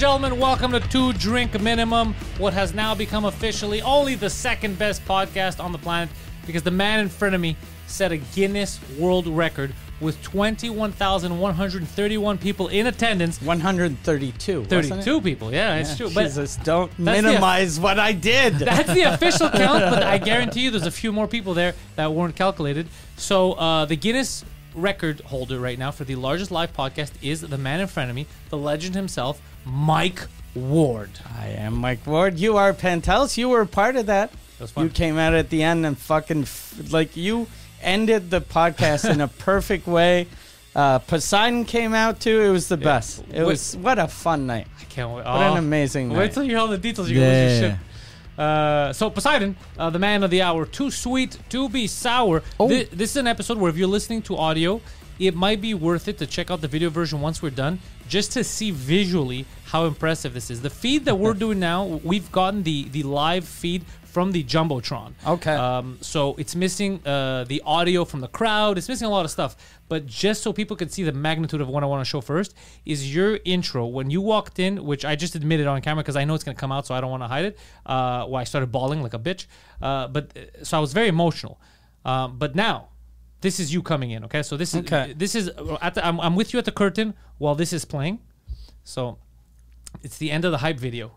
And gentlemen, welcome to Two Drink Minimum, what has now become officially only the second best podcast on the planet because the man in front of me set a Guinness World Record with 21,131 people in attendance. 132. wasn't it? 32 people, yeah, it's Yeah, true. But Jesus, don't the- minimize what I did. That's the official count, but I guarantee you there's a few more people there that weren't calculated. So uh, the Guinness record holder right now for the largest live podcast is the man in front of me, the legend himself, Mike Ward. I am Mike Ward. You are Pantelis. You were a part of that. You came out at the end and fucking f- like you ended the podcast in a perfect way. Uh, Poseidon came out too. It was the best. It Wait. was what a fun night. I can't wait. What Oh. an amazing Wait night. till you hear all the details. You're gonna lose your Yeah. shit. Uh, so Poseidon, uh, the man of the hour, too sweet to be sour. Oh. Thi- this is an episode where if you're listening to audio, it might be worth it to check out the video version once we're done, just to see visually how impressive this is. The feed that we're doing now, we've gotten the the live feed from the jumbotron. Okay. Um, so it's missing uh, the audio from the crowd. It's missing a lot of stuff. But just so people can see the magnitude of what I want to show first, is your intro when you walked in, which I just admitted on camera because I know it's gonna come out, so I don't want to hide it. Uh, well, I started bawling like a bitch. Uh, but uh, so I was very emotional. Um, but now. This is you coming in, okay? So this is Okay. this is at the, I'm, I'm with you at the curtain while this is playing. So it's the end of the hype video,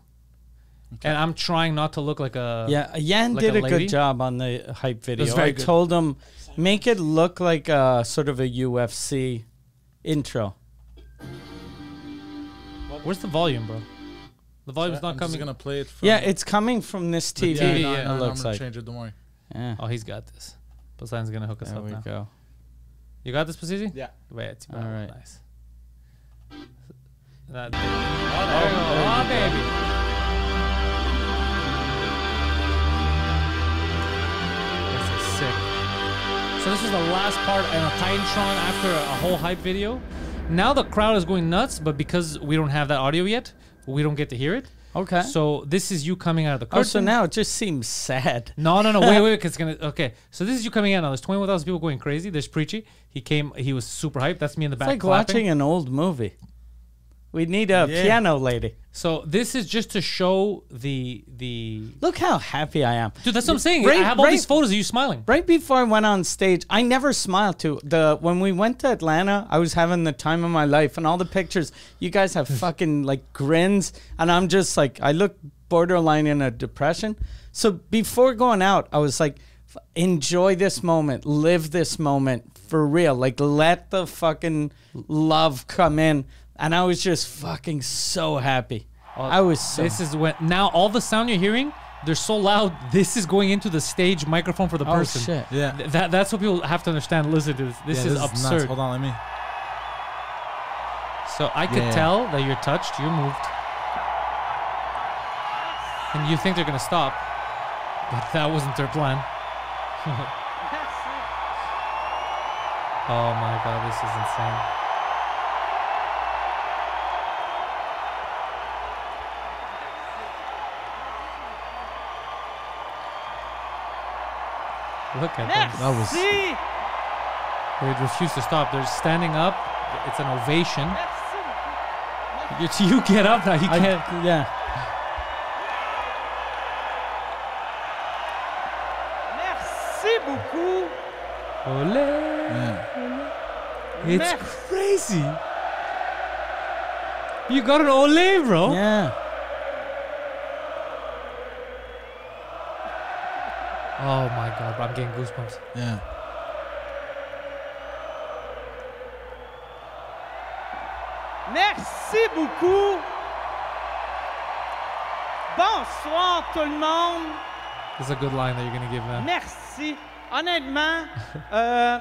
and I'm trying not to look like a Yeah, Yan Like did a a, good job on the hype video. very I good. told him make it look like a sort of a UFC intro. Where's the volume, bro? The volume's not I'm coming. just gonna play it. From Yeah, it's coming from this TV. TV, no, yeah. no, it looks I'm gonna like. change it. Don't worry. Yeah. Oh, he's got this. Poseidon's gonna hook us There up we now. go. You got this, Posisi? Yeah. Wait, it's All right. Nice. That, oh, there you go. Oh, baby. This is sick. So this is the last part in a Titantron after a whole hype video. Now the crowd is going nuts, but because we don't have that audio yet, we don't get to hear it. Okay. So this is you coming out of the curtain. oh, so now it just seems sad. No, no, no. Wait, wait, because it's gonna. Okay, so this is you coming out now. There's 21,000 people going crazy. There's Preachy. He came. He was super hyped. That's me in the It's back. like clapping. watching an old movie. We need a Yeah. piano lady. So this is just to show the the. Look how happy I am. Dude, that's what I'm saying. Right- I have all right- these photos of you smiling. Right before I went on stage, I never smiled to the when we went to Atlanta, I was having the time of my life and all the pictures, you guys have fucking like grins and I'm just like I look borderline in a depression. So before going out, I was like f- enjoy this moment, live this moment for real. Like let the fucking love come in and I was just fucking so happy. Oh, I was so This is when now all the sound you're hearing. They're so loud. This is going into the stage microphone for the Oh person. shit. Yeah. Th- That, that's what people have to understand. Listen to this. This Yeah, is nuts. absurd. Hold on, let me. So I could Yeah. tell that you're touched, you're moved. And you think they're gonna stop. But that wasn't their plan. oh my god, this is insane. Look at them. That was. They refuse to stop. They're standing up. It's an ovation. You, you get up now. You can't. yeah. Merci beaucoup. Ole. Yeah. It's crazy. You got an ole, bro. Yeah. Oh my god, bro, I'm getting goosebumps. Yeah. Merci beaucoup. Bonsoir tout le monde. This is a good line that you're gonna give them. Merci. Honnêtement, euh,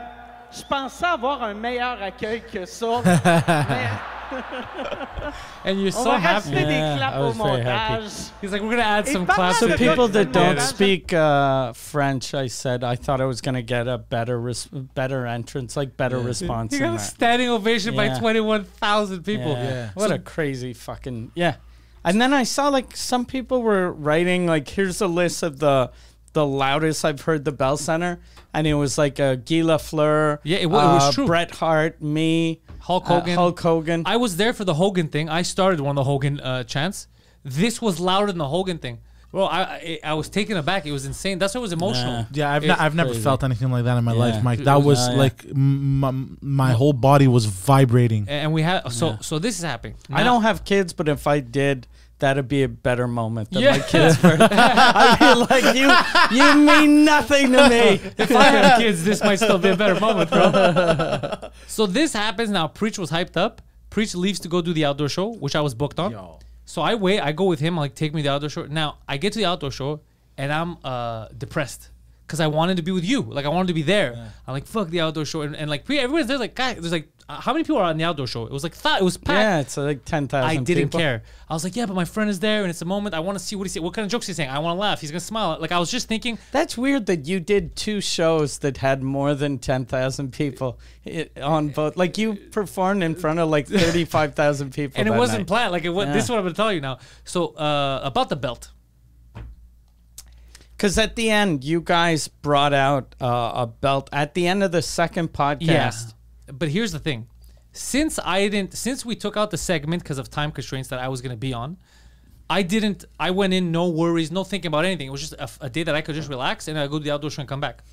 je pensais avoir un meilleur accueil que ça. mais And you're on so happy. Yeah, claps I was very happy. He's like, we're gonna add Et some parlant claps. So people that don't speak uh, French, I said I thought I was gonna get a better res- better entrance, like better Yeah. response. You got a standing ovation by 21,000 people. Yeah. Yeah. What So- a crazy fucking yeah. And then I saw like some people were writing like here's a list of the the loudest I've heard the Bell Center, and it was like uh, Guy Lafleur, Yeah, it wa- it was uh, true. Bret Hart, me, Hulk uh, Hogan. Hulk Hogan. I was there for the Hogan thing. I started one of the Hogan uh, chants. This was louder than the Hogan thing. Bro, I, I I was taken aback. It was insane. That's why it was emotional. Nah. Yeah, I've, It's ne- I've never crazy. felt anything like that in my Yeah. life, Mike. That was- was Oh, yeah. like m- m- my whole body was vibrating. And we had so so this is happening. I don't have kids, but if I did, that'd be a better moment than Yeah. my kids' birthday. I'd be like, you, you mean nothing to me. if I had kids, this might still be a better moment, bro. so this happens now. Preach was hyped up. Preach leaves to go do the outdoor show, which I was booked on. So I wait. I go with him. Like, take me to the outdoor show. Now I get to the outdoor show, and I'm uh, depressed because I wanted to be with you. Like I wanted to be there. I'm like, fuck the outdoor show, and, and like pre, everyone's there's like, guy, there's like, uh, how many people are on the outdoor show? It was like, th- it was packed. Yeah, it's like 10,000 I didn't people. care. I was like, yeah, but my friend is there, and it's a moment. I want to see what he saying. What kind of jokes he's saying. I want to laugh. He's gonna smile. Like I was just thinking, That's weird that you did two shows that had more than 10,000 people on both. Like you performed in front of like 35,000 people. and it wasn't night. planned. Like it was. Yeah. This is what I'm gonna tell you now. So uh, about the belt. Because at the end, you guys brought out uh, a belt at the end of the second podcast. Yeah. But here's the thing. Since I didn't since we took out the segment because of time constraints that I was gonna be on, I didn't I went in no worries, no thinking about anything. It was just a, a day that I could just relax and I go to the outdoor show and come back.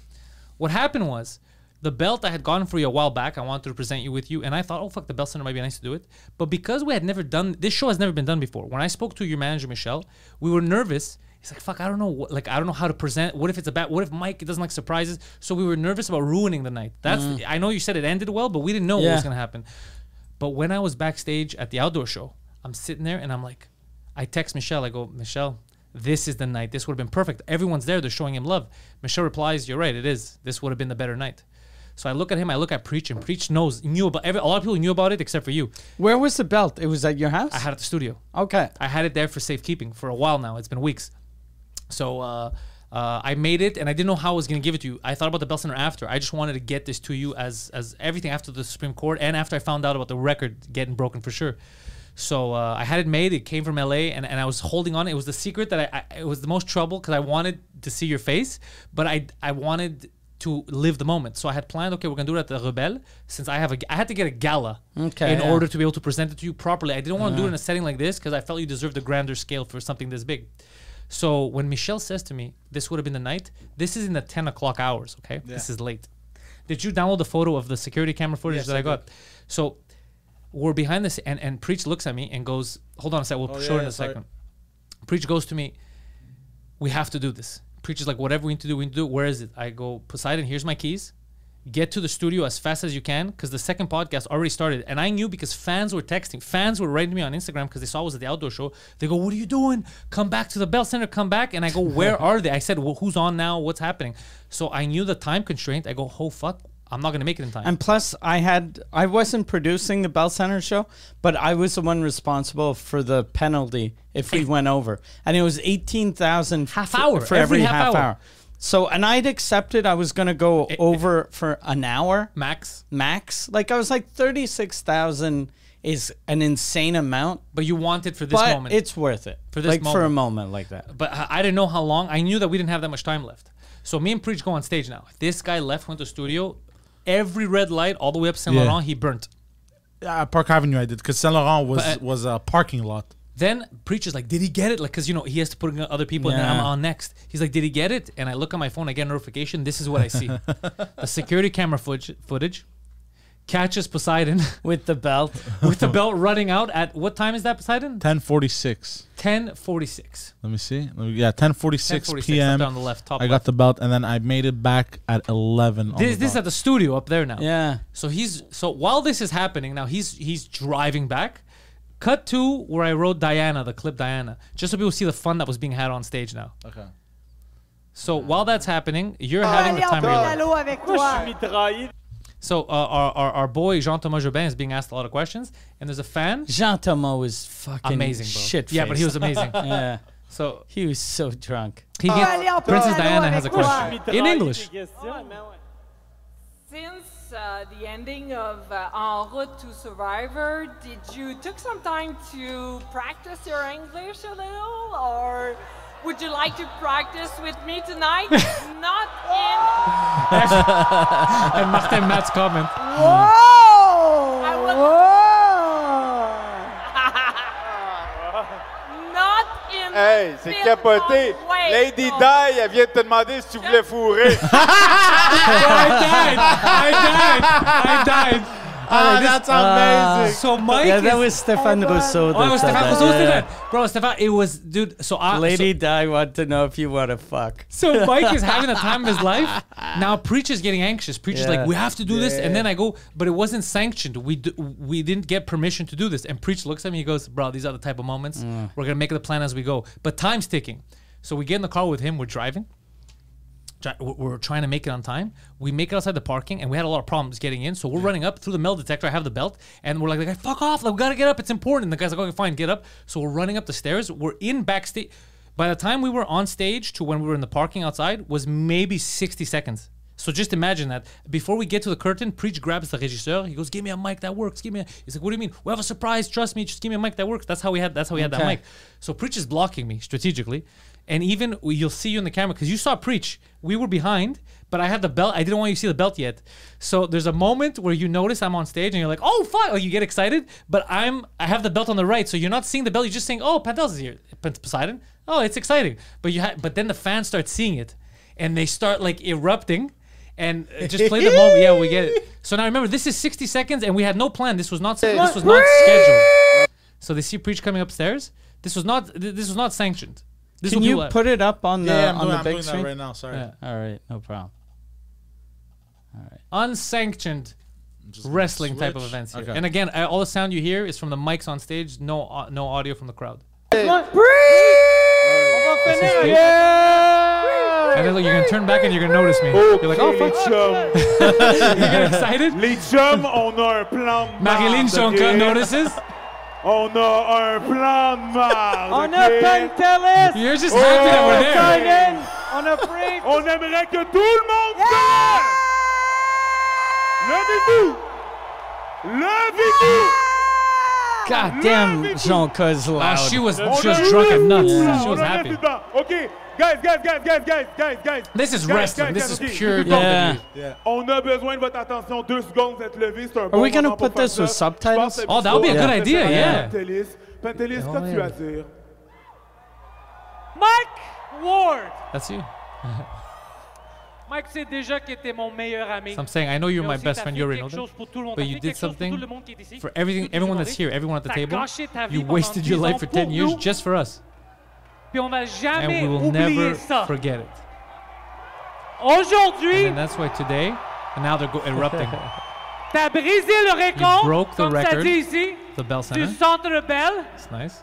What happened was the belt I had gotten for you a while back, I wanted to present you with you, and I thought, oh fuck, the Bell Center might be nice to do it. But because we had never done this show has never been done before. When I spoke to your manager Michelle, we were nervous. He's like, fuck, I don't know, what, like I don't know how to present. What if it's a bad? What if Mike doesn't like surprises? So we were nervous about ruining the night. That's mm. I know you said it ended well, but we didn't know what was gonna happen. But when I was backstage at the outdoor show, I'm sitting there and I'm like, I text Michelle. I go, Michelle, this is the night. This would have been perfect. Everyone's there. They're showing him love. Michelle replies, You're right. It is. This would have been the better night. So I look at him. I look at Preach, and Preach knows knew about every. A lot of people knew about it except for you. Where was the belt? It was at your house? I had it at the studio. okay. I had it there for safekeeping for a while now. It's been weeks. So uh, uh, I made it, and I didn't know how I was gonna give it to you. I thought about the Bell Center after. I just wanted to get this to you as as everything after the Supreme Court, and after I found out about the record getting broken for sure. So uh, I had it made. It came from LA, and, and I was holding on. It was the secret that I, I it was the most trouble because I wanted to see your face, but I I wanted to live the moment. So I had planned, okay, we're gonna do it at the Rebelle, since I have a, I had to get a gala Okay, in yeah. order to be able to present it to you properly. I didn't want to do it in a setting like this because I felt you deserved a grander scale for something this big. So when Michelle says to me, "This would have been the night," this is in the ten o'clock hours. Okay, this is late. Did you download the photo of the security camera footage Yes, that I, I got? So we're behind this, and and Preach looks at me and goes, "Hold on a sec. We'll Oh, show yeah, it in yeah, a sorry. second." Preach goes to me. We have to do this. Preach is like, "Whatever we need to do, we need to do." Where is it? I go, Poseidon. Here's my keys get to the studio as fast as you can because the second podcast already started. And i knew because fans were texting. Fans were writing me on instagram because they saw I was at the outdoor show. They go what are you doing? Come back to the bell center. Come back. And i go where are they? I said well who's on now? What's happening? So i knew the time constraint. I go oh fuck. I'm not gonna make it in time. And plus, I had I wasn't producing the Bell Center show, but I was the one responsible for the penalty if we went over, and it was eighteen thousand Half hour, for every every, half half, hour. hour. So, and I'd accepted I was going to go over for an hour max max. Like I was like thirty six thousand is an insane amount, but you wanted for this but moment it's worth it For this like for a moment. moment like that. but I I didn't know how long. I knew that we didn't have that much time left. So me and Preach go on stage now. This guy left, went to studio. Every red light, all the way up Saint Yeah. Laurent, he burnt. Uh, Park Avenue, I did because Saint Laurent was But, uh, was a parking lot. Then preacher's like, did he get it? Like, cause you know he has to put in other people, and then I'm Yeah. on next. He's like, did he get it? And I look on my phone, I get a notification. This is what I see: the security camera footage, footage catches Poseidon With the belt, with the belt running out at what time is that, Poseidon? Ten forty six. Ten forty six. Let me see. Let me- Yeah, ten forty six Up p.m. there on the left, top I got left. the belt, and then I made it back at eleven. on This, the this is dot. at the studio up there now. yeah. So he's so while this is happening now, he's he's driving back. Cut to where I wrote Diana, the clip Diana, just so people see the fun that was being had on stage now. Okay. So while that's happening, you're having the time of your life. Moi, je suis mitraillé. So uh, our, our our boy Jean Thomas Jobin is being asked a lot of questions, and there's a fan. Jean Thomas was fucking Amazing, bro. Shit. Yeah, but he was amazing. yeah. So He was so drunk. he gets, Princess Diana has a question in English. Since uh, the ending of uh, En route to Survivor. Did you took some time to practice your English a little, or would you like to practice with me tonight? Not in. And macht Matts Comment. Whoa! Whoa! Not in. Hey, c'est capoté of way. Lady Oh. Di, elle vient de te demander si tu voulais fourrer. I died. I died. I died. Ah, that's amazing. So Mike Yeah, that is- was Stéphane Rousseau. Oh, it that was Stefan. Rousseau did Yeah. Bro, Stefan, it was, dude. So I, Lady so, Di want to know if you want to fuck. so Mike is having the time of his life. Now Preach is getting anxious. Preach is Yeah. like, we have to do this, and then I go, but it wasn't sanctioned. We d- we didn't get permission to do this. And Preach looks at me. He goes, bro, these are the type of moments. Mm. We're gonna make the plan as we go. But time's ticking. So we get in the car with him. We're driving. We're trying to make it on time. We make it outside the parking, and we had a lot of problems getting in. So we're running up through the metal detector. I have the belt, and we're like, like "Fuck off! Like, we gotta get up. It's important." And the guy's like, "Okay, fine, get up." So we're running up the stairs. We're in backstage. By the time we were on stage to when we were in the parking outside was maybe 60 seconds. So just imagine that before we get to the curtain, Preach grabs the regisseur. He goes, "Give me a mic that works. Give me." A, he's like, "What do you mean? We have a surprise. Trust me. Just give me a mic that works." That's how we had. That's how we had that mic. So Preach is blocking me strategically, and even you'll see you in the camera because you saw Preach. We were behind, but I had the belt. I didn't want you to see the belt yet. So there's a moment where you notice I'm on stage and you're like, "Oh fuck!" Like you get excited, but I'm I have the belt on the right, so you're not seeing the belt. You're just saying, "Oh, Pantelis is here." Poseidon. Oh, it's exciting. But you ha- but then the fans start seeing it, and they start like erupting. And uh, just play the moment. Yeah, we get it. So now remember, this is 60 seconds, and we had no plan. This was not. This was not scheduled. So they see Preach coming upstairs. This was not. This was not sanctioned. This Can you people- put it up on the Yeah, I'm on doing, the I'm big doing that screen? right now. Sorry. Yeah. All right, no problem. All right, unsanctioned I'm just gonna wrestling type of events here. Okay. And again, uh, all the sound you hear is from the mics on stage. No, au- no audio from the crowd. On va finir. And then look, you're gonna turn back and you're gonna notice me. You're like, oh fuck. You get excited. Les chums, on a un plan de Marilyn marde, Jonka notices. On a un plan de marde, On a ok? Pantelis. You're just happy that we're there. On a Preach. On aimerait que tout le monde yeah! Levez-vous! Levez-vous! God damn, Jean-Cause Wow, loud. she was On she a was drunk and nuts. investi She was On a happy. OK, guys, guys, guys, guys, guys, guys, guys. This is Guys, wrestling. guys, This guys, is ok. pure Yeah. WWE. On a besoin de votre attention. Deux secondes, vous êtes levés. C'est un bon we gonna put this with subtitles? Je pense que Oh, that would be a Michel good idea, yeah. Pantelis, Pantelis, Oh, qu'as-tu yeah. à dire? Mike Ward. That's you. Mike sait déjà que t'es mon meilleur ami. So I'm saying, I know you're Mais my best friend. You already know quelque that. chose pour tout le monde. But you did quelque chose pour something tout le monde qui est ici. For everything, everyone that's here, everyone at the table, gâché ta vie you wasted your life for 10 years nous, just for us. Puis on va And jamais we will oublier never ça. forget it. Aujourd'hui, And that's why today, and now they're go- erupting. t'as brisé le record, broke the comme ça record. dit ici, The Bell du Center. Centre Bell. It's nice.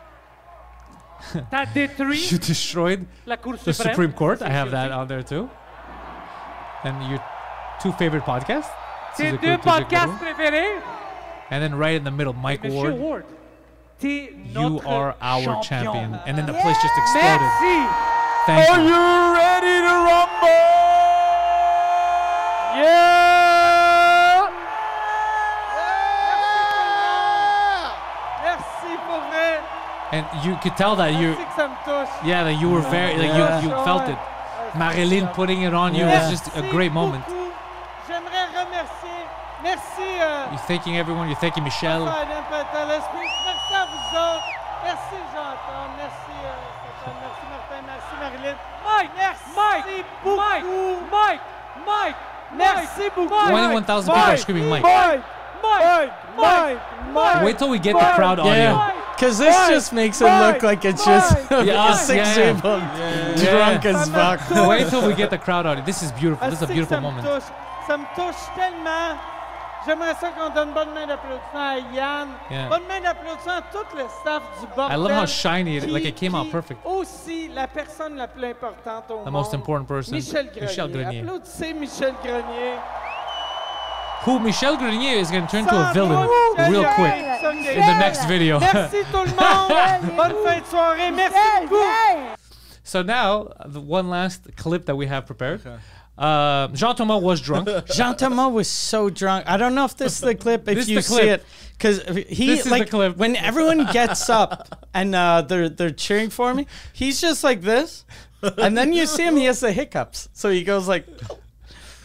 T'as détruit You destroyed la Cour the suprême. Supreme Court. I have that on there too. And your two favorite podcasts. Tes deux Sous Écoute, podcasts Sous Écoute. préférés. And then right in the middle, Mike Monsieur Ward. Ward, You are our champion. champion. And then the place just exploded. Merci. Thank Are you. you ready to rumble? Yeah! Merci pour vrai. And you could tell that you, Merci que ça me touche. yeah, that you were very, like Yeah. you, you felt it. Marilyn putting it on you Yeah. was just a great moment. beaucoup. J'aimerais remercier. Merci. Euh, You're thanking everyone. You're thanking Michelle. Autres. Merci Jean-Tom. Merci euh, Merci Martin. Merci Marilyn. Mike, Merci Mike, beaucoup. Mike, Mike, Mike, Merci beaucoup. 21,000 people are screaming Mike. Mike. Mike, Mike. Mike. Wait till we get the crowd audio. Yeah, because this Mike, just makes it look like it's just Yeah, six yeah, yeah. people Yeah. drunk as fuck. Wait till we get the crowd audio. This is beautiful. This is a beautiful moment. Ça me touche tellement. J'aimerais ça qu'on donne bonne main d'applaudissement à Yann. Yeah. Bonne main d'applaudissement à tout le staff du bordel. I love how shiny it, qui- like it came out perfect. Aussi, la personne la plus importante au The monde. most important person, Michel Grenier. Michel Grenier. Applaudissez Michel Grenier. Who Michel Grenier is going to turn to a Sans villain Michel real quick c'est- in the next video. Merci tout le monde. Bonne fin de soirée. Merci beaucoup. so now, the one last clip that we have prepared. Uh, Jean Thomas was drunk. Jean Thomas was so drunk. I don't know if this is the clip. If This you the see it, because he This is the like clip. when everyone gets up and uh, they're they're cheering for me, he's just like this, and then you see him. He has the hiccups, so he goes like,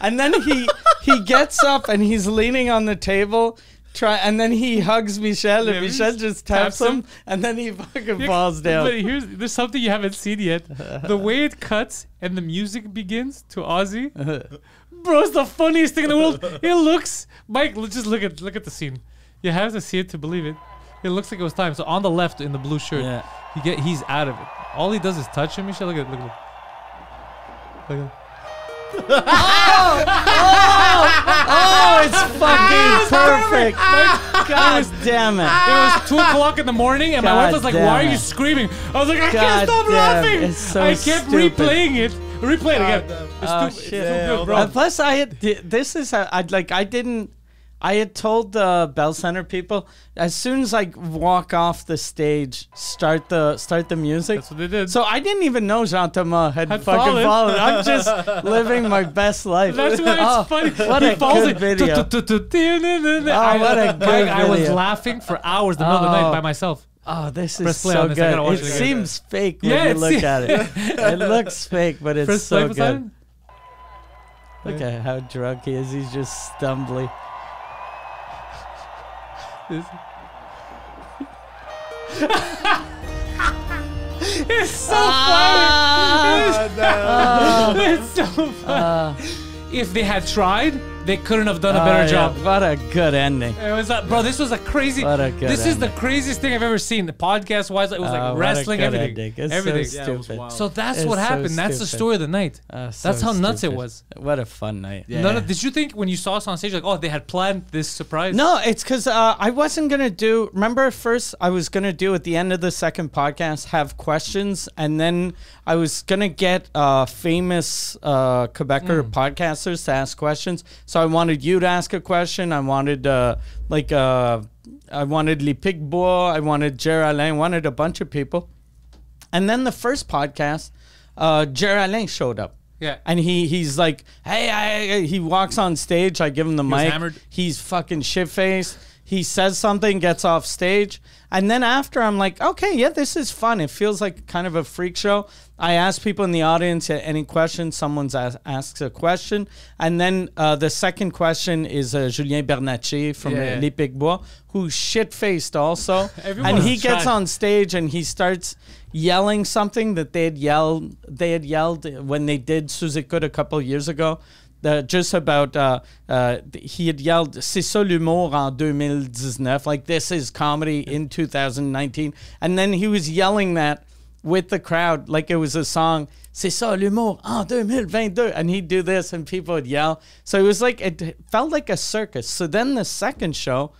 and then he he gets up and he's leaning on the table. Try, and then he hugs Michelle, and Yeah, Michelle just taps, taps him, him. and then he fucking Yeah, falls down. But here's there's something you haven't seen yet. The way it cuts and the music begins to Ozzy, bro, it's the funniest thing in the world. It looks, Mike, let's just look at look at the scene. You have to see it to believe it. It looks like it was time. So on the left in the blue shirt, Yeah. he get he's out of it. All he does is touch him. Michelle, look at look at. Look at Oh, oh, Oh! it's fucking perfect. God damn it. It was two o'clock in the morning, and my wife was like, damn "Why are you screaming?" I was like, "I God can't stop damn, laughing." it's so I kept stupid. replaying it, replay it again. It's Oh too, it's too oh, good, bro. Uh, plus, I had this is how I like I didn't. I had told the Bell Center people as soon as I walk off the stage, start the start the music. That's what they did. So I didn't even know Jean Thomas had, Had fucking fallen. fallen. I'm just living my best life. That's why it's Oh, funny. What he a falls good video. Oh, what a good I was laughing for hours the middle of the night Oh. by myself. Oh, this is so. Good. It it seems fake when Yeah, you look at it. it looks fake, but it's Press so good. Look at how drunk he is. He's just stumbling. It's so Ah! funny. it's so funny. if they had tried, they couldn't have done a Oh, better yeah, job. What a good ending. It was like, bro, this was a crazy. What a good this is the craziest thing I've ever seen. The podcast wise, it was like a wrestling, everything, ending. It's so everything. Yeah, it was Stupid. wild. So that's It's what so happened. That's the story of the night. Uh, so That's how nuts it was. What a fun night. None of, did you think when you saw us on stage, like, oh, they had planned this surprise? No, it's because uh, I wasn't gonna do. Remember, first I was gonna do at the end of the second podcast have questions, and then I was gonna get uh, famous uh, Quebecer podcasters to ask questions. So I wanted you to ask a question. I wanted uh, like uh, I wanted Les Picbois. I wanted Jerry Alain. I wanted a bunch of people. And then the first podcast, uh, Jerry Alain showed up. Yeah. And he he's like, hey, I, I- he walks on stage. I give him the mic. hammered. He's fucking shit faced. He says something, gets off stage. And then after, I'm like, okay, yeah, this is fun. It feels like kind of a freak show. I ask people in the audience any questions. Someone as- asks a question. And then uh, the second question is uh, Julien Bernatchez from Yeah, yeah. Les Picbois, who's shit faced also. And he is gets on stage and he starts yelling something that they had yelled they had yelled when they did Sous Écoute a couple years ago. The, just about uh, uh, he had yelled c'est ça l'humour en 2019 like this is comedy in 2019 and then he was yelling that with the crowd like it was a song c'est ça l'humour en 2022 and he'd do this and people would yell. So it was like it felt like a circus. So then the second show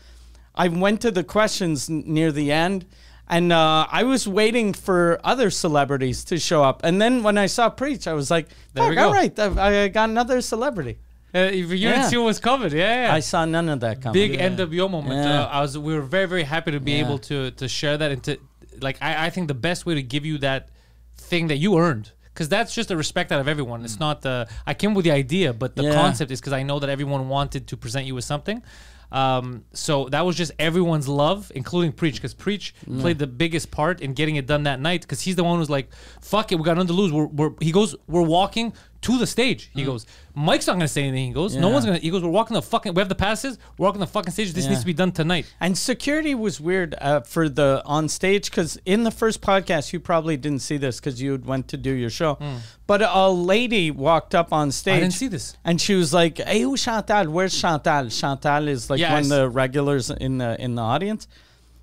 I went to the questions near the end, and uh, I was waiting for other celebrities to show up. And then when I saw Preach, I was like, There we go. all right, I, I got another celebrity." Uh, you Yeah. didn't see what was covered. Yeah, yeah. I saw none of that coming. big NWO moment. Yeah. Uh, I was we were very very happy to be Yeah. able to to share that and to like I, I think the best way to give you that thing that you earned because that's just a respect out of everyone. It's not the I came with the idea, but the Yeah. concept is because I know that everyone wanted to present you with something. Um, so that was just everyone's love, including Preach, because Preach played the biggest part in getting it done that night. Because he's the one who's like, "Fuck it, we got nothing to lose." We're, we're he goes, "We're walking to the stage." He goes, "Mike's not gonna say anything." He goes, "No one's gonna." He goes, "We're walking the fucking. We have the passes. We're walking the fucking stage. This Yeah. needs to be done tonight." And security was weird uh, for the on stage because in the first podcast you probably didn't see this because you went to do your show, but a lady walked up on stage. I didn't see this. And she was like, "Hey, who's Chantal? Where's Chantal? Chantal is like Yeah, one of the regulars in the in the audience."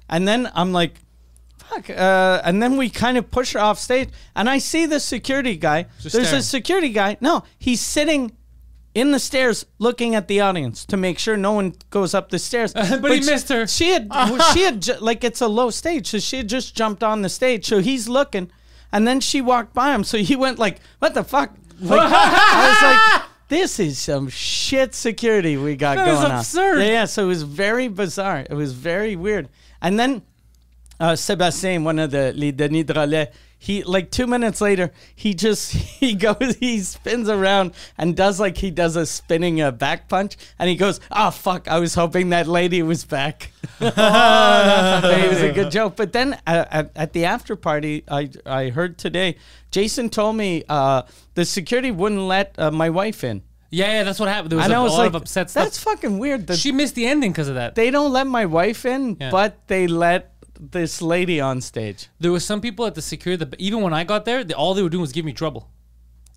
And then I'm like, "Fuck!" Uh, and then we kind of push her off stage, and I see the security guy. Just There's staring. a security guy. No, he's sitting in the stairs looking at the audience to make sure no one goes up the stairs. But he she- missed her. She had she had ju- like it's a low stage, so she had just jumped on the stage. So he's looking, and then she walked by him. So he went like, "What the fuck?" Like, I was like, "This is some shit security we got That going absurd. on." Yeah, yeah. So it was very bizarre. It was very weird. And then uh, Sebastien, one of the Les Denis Drolet, he like two minutes later, he just he goes, he spins around and does like he does a spinning uh, back punch, and he goes, "Oh fuck! I was hoping that lady was back." it was a good joke. But then uh, at, at the after party, I I heard today, Jason told me uh, the security wouldn't let uh, my wife in. Yeah, yeah, that's what happened. There was and a, I was lot like, of upset stuff. that's fucking weird. that she missed the ending because of that. they don't let my wife in, Yeah. but they let this lady on stage. there was some people at the security. The, even when I got there, they, all they were doing was give me trouble.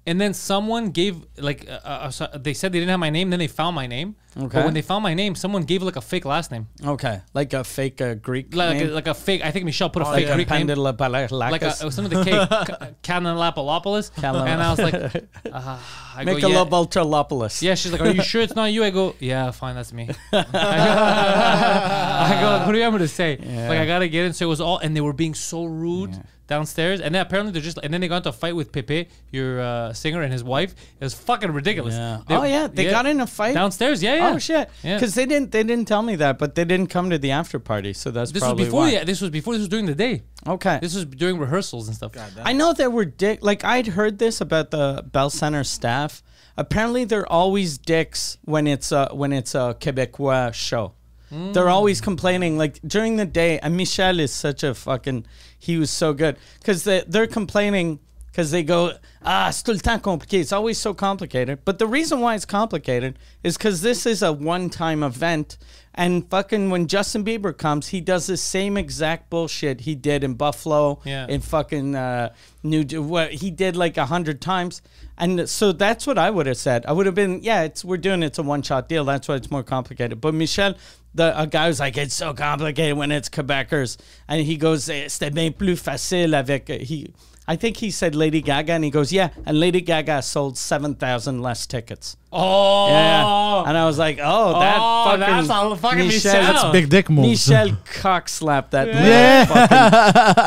And then someone gave like uh, uh, so- they said they didn't have my name. Then they found my name. Okay. But when they found my name, someone gave like a fake last name, Okay, like a fake uh, Greek like name, a, like a fake. I think Michelle put a like fake a Greek name, Pandalapalakis. like a, it was something with a K, Canalapalopoulos. Canan- And I was like, uh, I go, yeah. Yeah, she's like, "Are you sure it's not you?" I go, "Yeah, fine, that's me." I go, I go, "What do you want me to say?" Like, I gotta get in. So it was all, and they were being so rude downstairs. And then apparently they're just, and then they got into a fight with Pepe, your uh, singer, and his wife. It was fucking ridiculous. Yeah. They- oh yeah, they got in a fight downstairs. Yeah, yeah. Oh shit! Yeah. Because they didn't they didn't tell me that, but they didn't come to the after party, so that's This was before. why. Yeah, this was before. This was during the day. Okay. This was during rehearsals and stuff. I know there were dick. Like I'd heard this about the Bell Center staff. Apparently, they're always dicks when it's a when it's a Quebecois show. They're always complaining. Like during the day, and Michel is such a fucking. He was so good because they they're complaining because they go ah c'est tout le temps compliqué. It's always so complicated. But the reason why it's complicated is because this is a one time event. And fucking when Justin Bieber comes, he does the same exact bullshit he did in Buffalo, Yeah. in fucking uh, New what he did like a hundred times, and so that's what I would have said. I would have been, yeah, it's we're doing it's a one shot deal. That's why it's more complicated. But Michel, the a guy was like, it's so complicated when it's Quebecers, and he goes, "Eh, c'était bien plus facile avec uh, he. I think he said Lady Gaga, and he goes, yeah, and Lady Gaga sold seven thousand less tickets. Oh, Yeah, and I was like, oh, that Oh, fucking that's all fucking Michel, Michel. That's big dick moves. Michel cock slapped that Yeah.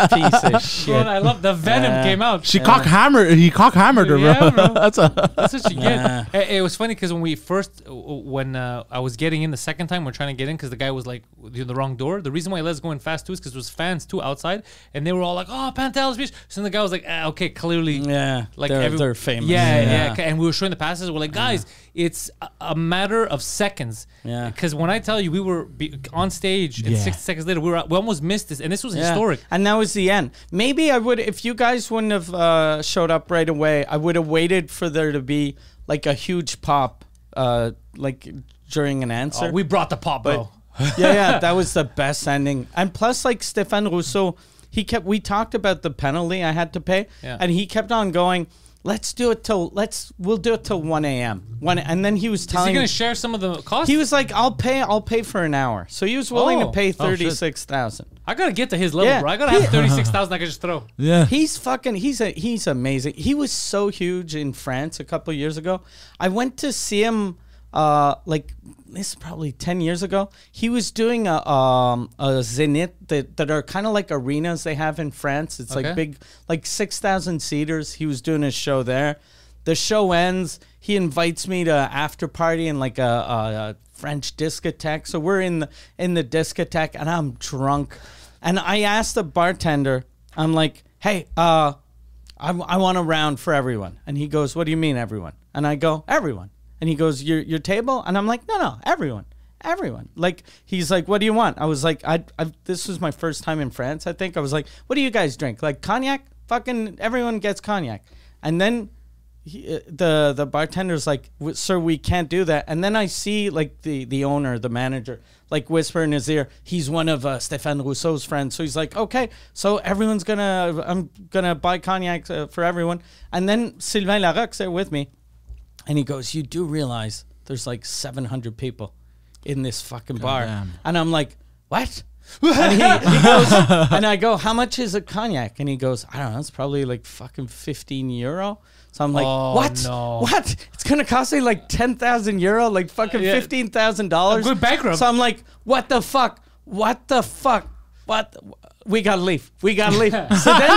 fucking piece of shit. Bro, I love the venom Yeah. came out. She cock hammered. He cock hammered her, bro. Yeah, bro. That's a. That's what you get. Nah. It, it was funny because when we first, when uh, I was getting in the second time, we're trying to get in because the guy was like in the wrong door. The reason why he let us go in fast too is because there was fans too outside, and they were all like, "Oh, Pantelis Beach." So then the guy was like, ah, "Okay, clearly, Yeah, like they're, every- they're famous. Yeah, yeah, okay, And we were showing the passes. We're like, guys, it's a, matter of seconds. Yeah. Because when I tell you we were on stage, and Yeah. 60 seconds later, we were we almost missed this, and this was Yeah. historic. And that was the end. Maybe I would, if you guys wouldn't have uh, showed up right away, I would have waited for there to be like a huge pop, uh, like during an answer. Oh, we brought the pop, bro. yeah, yeah, that was the best ending. And plus, like Stéphane Rousseau, he kept. We talked about the penalty I had to pay, Yeah. and he kept on going. Let's do it till let's we'll do it till one a.m. One, and then he was Is he telling. gonna share some of the cost? he was like, "I'll pay. I'll pay for an hour." So he was willing Oh. to pay Oh, shit. thirty six thousand. I gotta get to his level, Yeah. bro. I gotta have thirty six thousand. I can just throw. Yeah. He's fucking. He's a. He's amazing. He was so huge in France a couple years ago. I went to see him. Uh, like this is probably ten years ago. He was doing a um a zenith that that are kind of like arenas they have in France. It's Okay. like big, like six thousand seaters. He was doing his show there. The show ends. He invites me to after party in like a, a, a French discotheque. So we're in the in the discotheque, and I'm drunk. And I asked the bartender, I'm like, hey, uh, I, I want a round for everyone. And he goes, what do you mean, everyone? And I go, everyone. And he goes, your, your table? And I'm like, no, no, everyone. Everyone. Like, he's like, what do you want? I was like, I, I, this was my first time in France, I think. I was like, what do you guys drink? Like, cognac? Fucking everyone gets cognac. And then he, uh, the the bartender's like, "Sir, we can't do that." And then I see like the the owner, the manager, like whisper in his ear, "He's one of uh, Stéphane Rousseau's friends." So he's like, "Okay, so everyone's gonna, I'm gonna buy cognac uh, for everyone." And then Sylvain Larocque's there with me, and he goes, "You do realize there's like 700 people in this fucking bar?" damn. And I'm like, "What?" and he, he goes, and I go, "How much is a cognac?" And he goes, "I don't know. It's probably like fucking 15 euro. So I'm like, Oh, "What? no. What? It's gonna cost me like 10,000 euro, like fucking Yeah. fifteen thousand dollars." I'm bankrupt. So I'm like, "What the fuck? What the fuck? What?" We gotta leave. We gotta leave. So then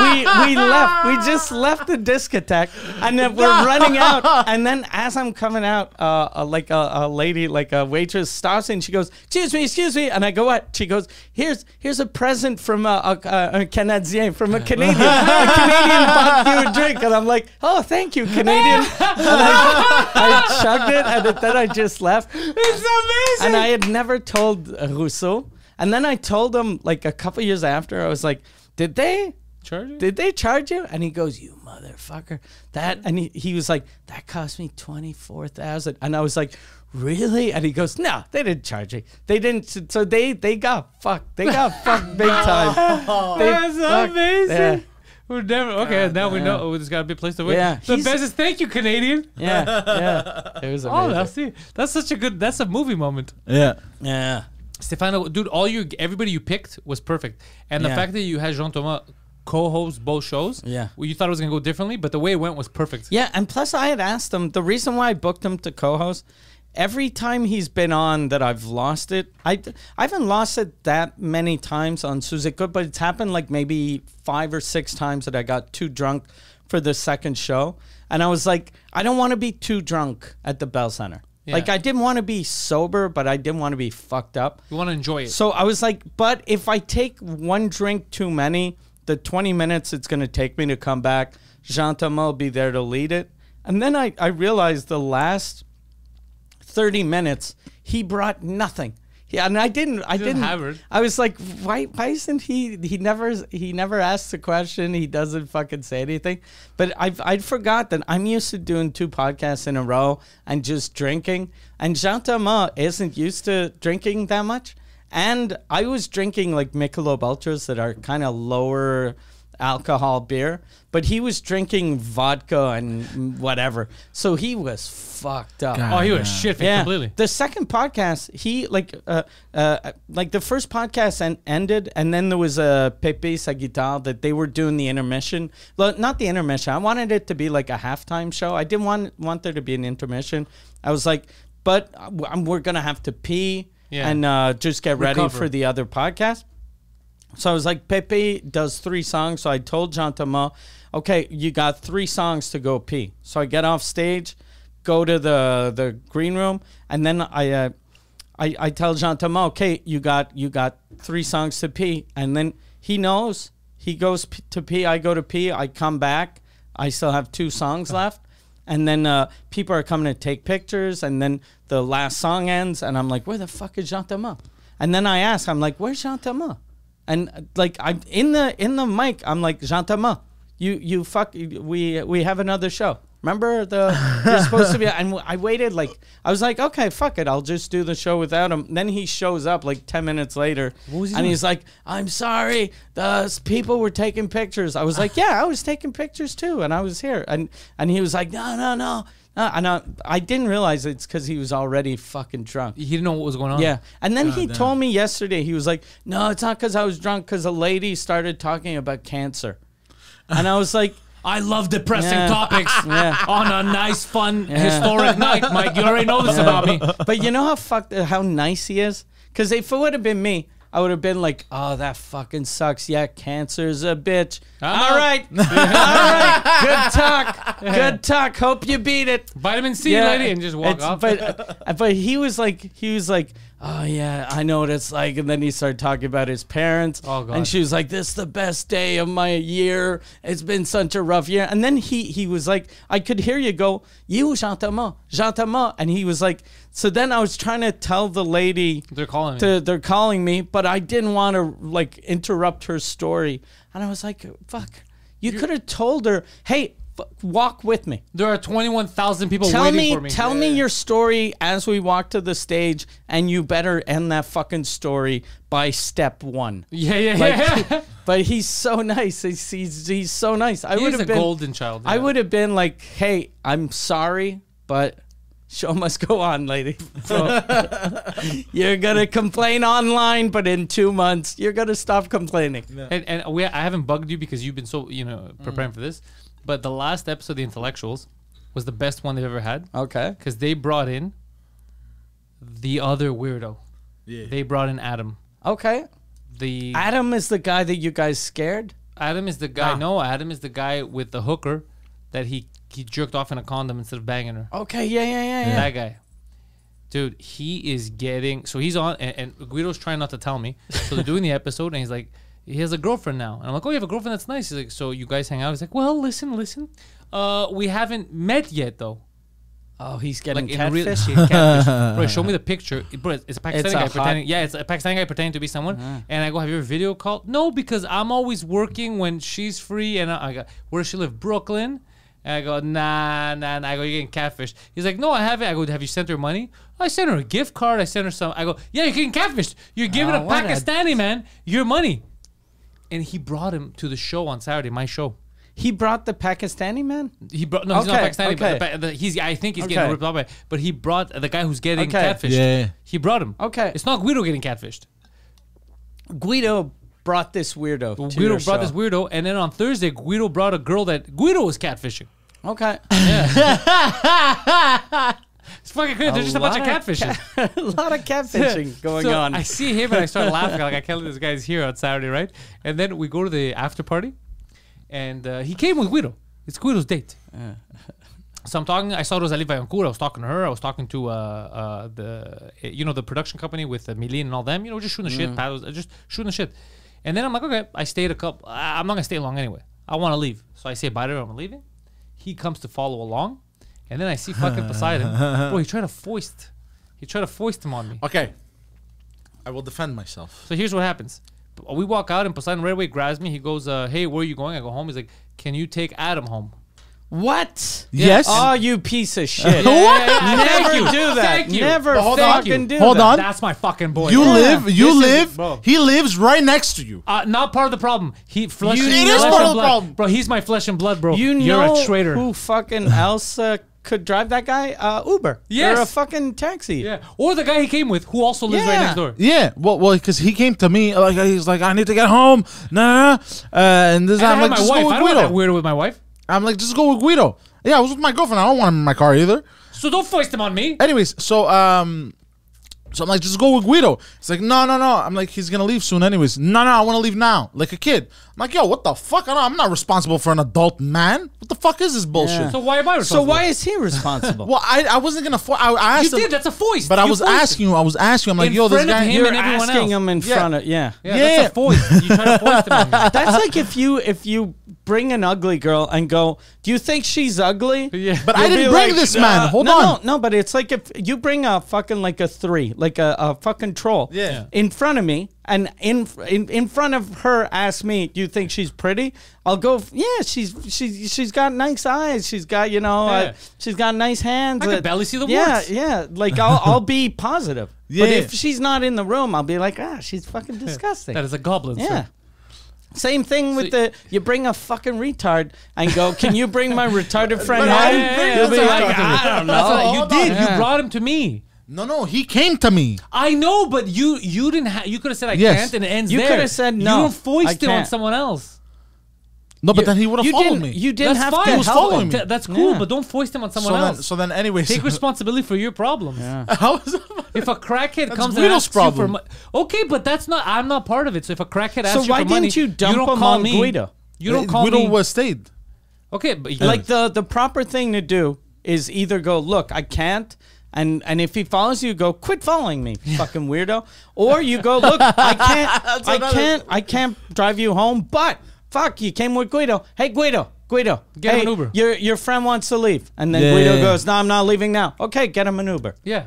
we we left. We just left the discotheque, and then we're running out. And then as I'm coming out, uh, uh, like a, a lady, like a waitress, stops and she goes, "Excuse me, excuse me." And I go, "What?" She goes, "Here's here's a present from a, a, a Canadien, from a Canadian. a Canadian bought you a drink." And I'm like, "Oh, thank you, Canadian." And I, I chugged it, and then I just left. It's amazing. And I had never told Rousseau. And then I told him like a couple years after, I was like, did they Charge you? did they charge you? And he goes, you motherfucker. That and he, he was like, that cost me twenty four thousand. And I was like, really? And he goes, no, they didn't charge me. They didn't. So they they got fucked. They got fucked big time. Oh, they That's fucked- amazing. Yeah. We're never okay. now we know oh, there's got to be a place to win. Yeah, the best is thank you, Canadian. Yeah, yeah. It was Oh, amazing. that's it. That's such a good. That's a movie moment. Yeah. yeah. Stefano, dude, all you everybody you picked was perfect, and the Yeah. fact that you had Jean Thomas co-host both shows. Yeah. well, you thought it was gonna go differently, but the way it went was perfect. Yeah, and plus I had asked him the reason why I booked him to co-host. Every time he's been on that I've lost it. I, I haven't lost it that many times on Sous Écoute, but it's happened like maybe five or six times that I got too drunk for the second show. And I was like, I don't want to be too drunk at the Bell Center. Yeah. Like I didn't want to be sober, but I didn't want to be fucked up. You want to enjoy it. So I was like, but if I take one drink too many, the 20 minutes it's going to take me to come back, Jean Thomas will be there to lead it. And then I, I realized the last 30 minutes, he brought nothing. Yeah, and I didn't. I didn't didn't. I was like, why? Why isn't he? He never. He never asks a question. He doesn't fucking say anything. But I I'd forgot that I'm used to doing two podcasts in a row and just drinking. And Jean Thomas isn't used to drinking that much. And I was drinking like Michelob Ultras that are kind of lower alcohol beer, but he was drinking vodka and whatever. So he was fucked up. God. oh, he was Yeah. shit Yeah. completely. The second podcast, he like uh uh like the first podcast en- ended, and then there was a Pepe et sa guitare that they were doing the intermission. Well, not the intermission. I wanted it to be like a halftime show. I didn't want want there to be an intermission. I was like, but uh, we're gonna have to pee Yeah. and uh, just get ready Recover. for the other podcast. So I was like, Pepe does three songs. So I told Jean Thomas, okay, you got three songs to go pee. So I get off stage, go to the the green room, and then I uh, I, I tell Jean Thomas, okay, you got you got three songs to pee, and then he knows. He goes p- to pee. I go to pee. I come back. I still have two songs left. And then uh, people are coming to take pictures, and then the last song ends, and I'm like, "Where the fuck is Jean Thomas?" And then I ask, I'm like, "Where's Jean Thomas?" And like I'm in the in the mic, I'm like, "Jean Thomas, you you fuck, we we have another show. Remember the you're supposed to be." And I waited like I was like, "Okay, fuck it, I'll just do the show without him." Then he shows up like ten minutes later, and doing? he's like, "I'm sorry, the people were taking pictures." I was like, "Yeah, I was taking pictures too, and I was here." And and he was like, "No, no, no." No, and I, I didn't realize it's because he was already fucking drunk. He didn't know what was going on. Yeah. And then he damn. told me yesterday, he was like, no, it's not because I was drunk, because a lady started talking about cancer. And I was like, I love depressing Yeah. topics Yeah. on a nice, fun, historic night. Mike, you already know this about me. but you know how fucked, how nice he is? Because if it would have been me, I would have been like, oh, that fucking sucks. Yeah, cancer's a bitch. I'm All out. right. All right. Good talk. Good talk. Hope you beat it. Vitamin C, lady, and just walk off. But but he was like he was like, oh yeah, I know what it's like. And then he started talking about his parents. Oh, God. And she was like, this is the best day of my year. It's been such a rough year. And then he he was like, I could hear you go, you Jean Thomas, Jean Thomas. And he was like, so then I was trying to tell the lady They're calling me. to, they're calling me, but I didn't want to like interrupt her story. And I was like, fuck, you could have told her, hey. F- Walk with me There are 21,000 people tell waiting me, for me. tell me your story as we walk to the stage, and you better end that fucking story by step one. Yeah, yeah, Like, yeah. but he's so nice. He's he's, he's so nice. I He would have a been golden child. I would have been like, hey, I'm sorry, but show must go on, lady. So you're gonna complain online, but in two months you're gonna stop complaining. And, and we, I haven't bugged you because you've been so, you know, preparing mm. for this. But the last episode, The Intellectuals, was the best one they've ever had Okay. because they brought in the other weirdo. Yeah. They brought in Adam. Okay. The Adam is the guy that you guys scared. Adam is the guy. Ah. No, Adam is the guy with the hooker that he he jerked off in a condom instead of banging her. Okay. Yeah. Yeah. Yeah. Yeah. That guy. Dude, he is getting so he's on and, and Guido's trying not to tell me. So they're doing the episode and he's like, he has a girlfriend now. And I'm like, Oh, you have a girlfriend that's nice. He's like, So you guys hang out? He's like, Well, listen, listen. Uh we haven't met yet though. Oh, he's getting Like in real catfish. Bro, show me the picture. Bro, it's a Pakistani It's a guy pretending. Yeah, it's a Pakistani guy pretending to be someone. And I go, "Have you ever video called?" No, because I'm always working when she's free. And I, I go, "Where does she live? Brooklyn." And I go, "Nah, nah." nah. I go, "You're getting catfished." He's like, "No, I haven't." I go, "Have you sent her money?" I sent her a gift card. I sent her some. I go, "Yeah, you're getting catfished. You're giving Oh, a what a- Pakistani man your money." And he brought him to the show on Saturday, my show. He brought the Pakistani man. He brought no, he's Okay, not Pakistani, okay. but, but the, he's I think he's Okay. getting ripped off by. But he brought the guy who's getting Okay. catfished. Yeah. he brought him. Okay. it's not Guido getting catfished. Guido brought this weirdo. to Guido your brought this weirdo, and then on Thursday, Guido brought a girl that Guido was catfishing. Okay. It's fucking good. There's just a bunch of catfishing a lot of catfishing going So on. I see him and I start laughing. Like I can't believe this guy's here on Saturday, right? And then we go to the after party, and uh, he came with Guido. It's Guido's date. So I'm talking. I saw Rosalie Vaillancourt. I was talking to her. I was talking to uh, uh, the you know the production company with uh, Milene and all them. You know, just shooting the shit. Paddles, uh, just shooting the shit. And then I'm like, okay. I stayed a couple. I'm not gonna stay long anyway. I want to leave. So I say bye to her. I'm leaving. He comes to follow along, and then I see fucking Poseidon. Bro, he tried to foist. He tried to foist him on me. Okay. I will defend myself. So here's what happens. We walk out and Poseidon right away grabs me. He goes, uh, "Hey, where are you going?" I go home. He's like, "Can you take Adam home?" what? Yes. Oh, you piece of shit. Yeah, yeah, yeah. Never Thank you. do that. Thank you. Never But hold fucking on. do Hold that. on. That's my fucking boy. You Yeah. live. You This is- live. bro. he lives right next to you. Uh, not part of the problem. He flesh You and, It is flesh part and of the blood. problem. bro. He's my flesh and blood, bro. You You're a traitor. who fucking else uh, could drive that guy? Uh, Uber. Yes. Or a fucking taxi. Yeah, or the guy he came with, who also lives right next door. Yeah, well, well, because he came to me like he's like, I need to get home. Nah, nah. Uh, and this And I I'm like, my just wife. go with I don't have Guido. weirdo with my wife. I'm like, just go with Guido. Yeah, I was with my girlfriend. I don't want him in my car either. So don't foist him on me. Anyways, so um, so I'm like, just go with Guido. It's like, no, no, no. I'm like, he's gonna leave soon. Anyways, no, no, I want to leave now, like a kid. I'm like, yo, what the fuck? I don't, I'm not responsible for an adult man. What the fuck is this bullshit? Yeah. So why am I responsible? So why is he responsible? Well, I, I wasn't gonna. Fo- I, I you him, did? That's a foist. but I was foisted. asking you. I was asking. you, I'm like, In yo, this guy. him You're and asking else. him in Yeah. front of yeah. Yeah, Yeah. that's a foist. You try to foist him. That's like if you if you bring an ugly girl and go, do you think she's ugly? Yeah. But I You'll didn't bring like, this man. uh, Hold no, on. No, no, but it's like if you bring a fucking like a three, like a, a fucking troll, Yeah. in front of me, and in in in front of her, ask me, do you think she's pretty? I'll go, yeah, she's she's she's got nice eyes, she's got you know, Yeah. uh, she's got nice hands. I could uh, barely see the words? yeah. Yeah, like I'll I'll be positive. Yeah. But if she's not in the room, I'll be like, ah, she's fucking disgusting. That is a goblin. Yeah. Sir. Same thing with So- the you bring a fucking retard and go, can you bring my retarded friend But I home? didn't bring You'll this be retarded like, friend. I don't That's know. what you hold did. on. You Yeah. brought him to me. No, no, he came to me. I know, but you you didn't. Ha- you could have said I Yes. can't, and it ends You there. coulda said, You "No, don't foist I it on can't." someone else. No, but You- then he would have you followed me. You didn't That's have fine. to He was following him. me. Th- that's cool, Yeah. but don't foist him on someone so then, else. so then, anyways, Take responsibility for your problems. How is If a crackhead That's comes and Guido's asks problem. you for money, okay, but that's not. I'm not part of it. So if a crackhead asks So you why for money, didn't you dump don't him call on me. Guido? You don't uh, call Guido me. was stayed. okay, but Like the the proper thing to do is either go, look, I can't. And, and if he follows you, go quit following me, fucking weirdo. Or you go, look, I can't, I can't, I can't drive you home. But fuck, you came with Guido. Hey, Guido, Guido, Get him an Uber. Your your friend wants to leave, and then Yeah, Guido yeah, yeah. goes, no, I'm not leaving now. Okay, get him an Uber. yeah.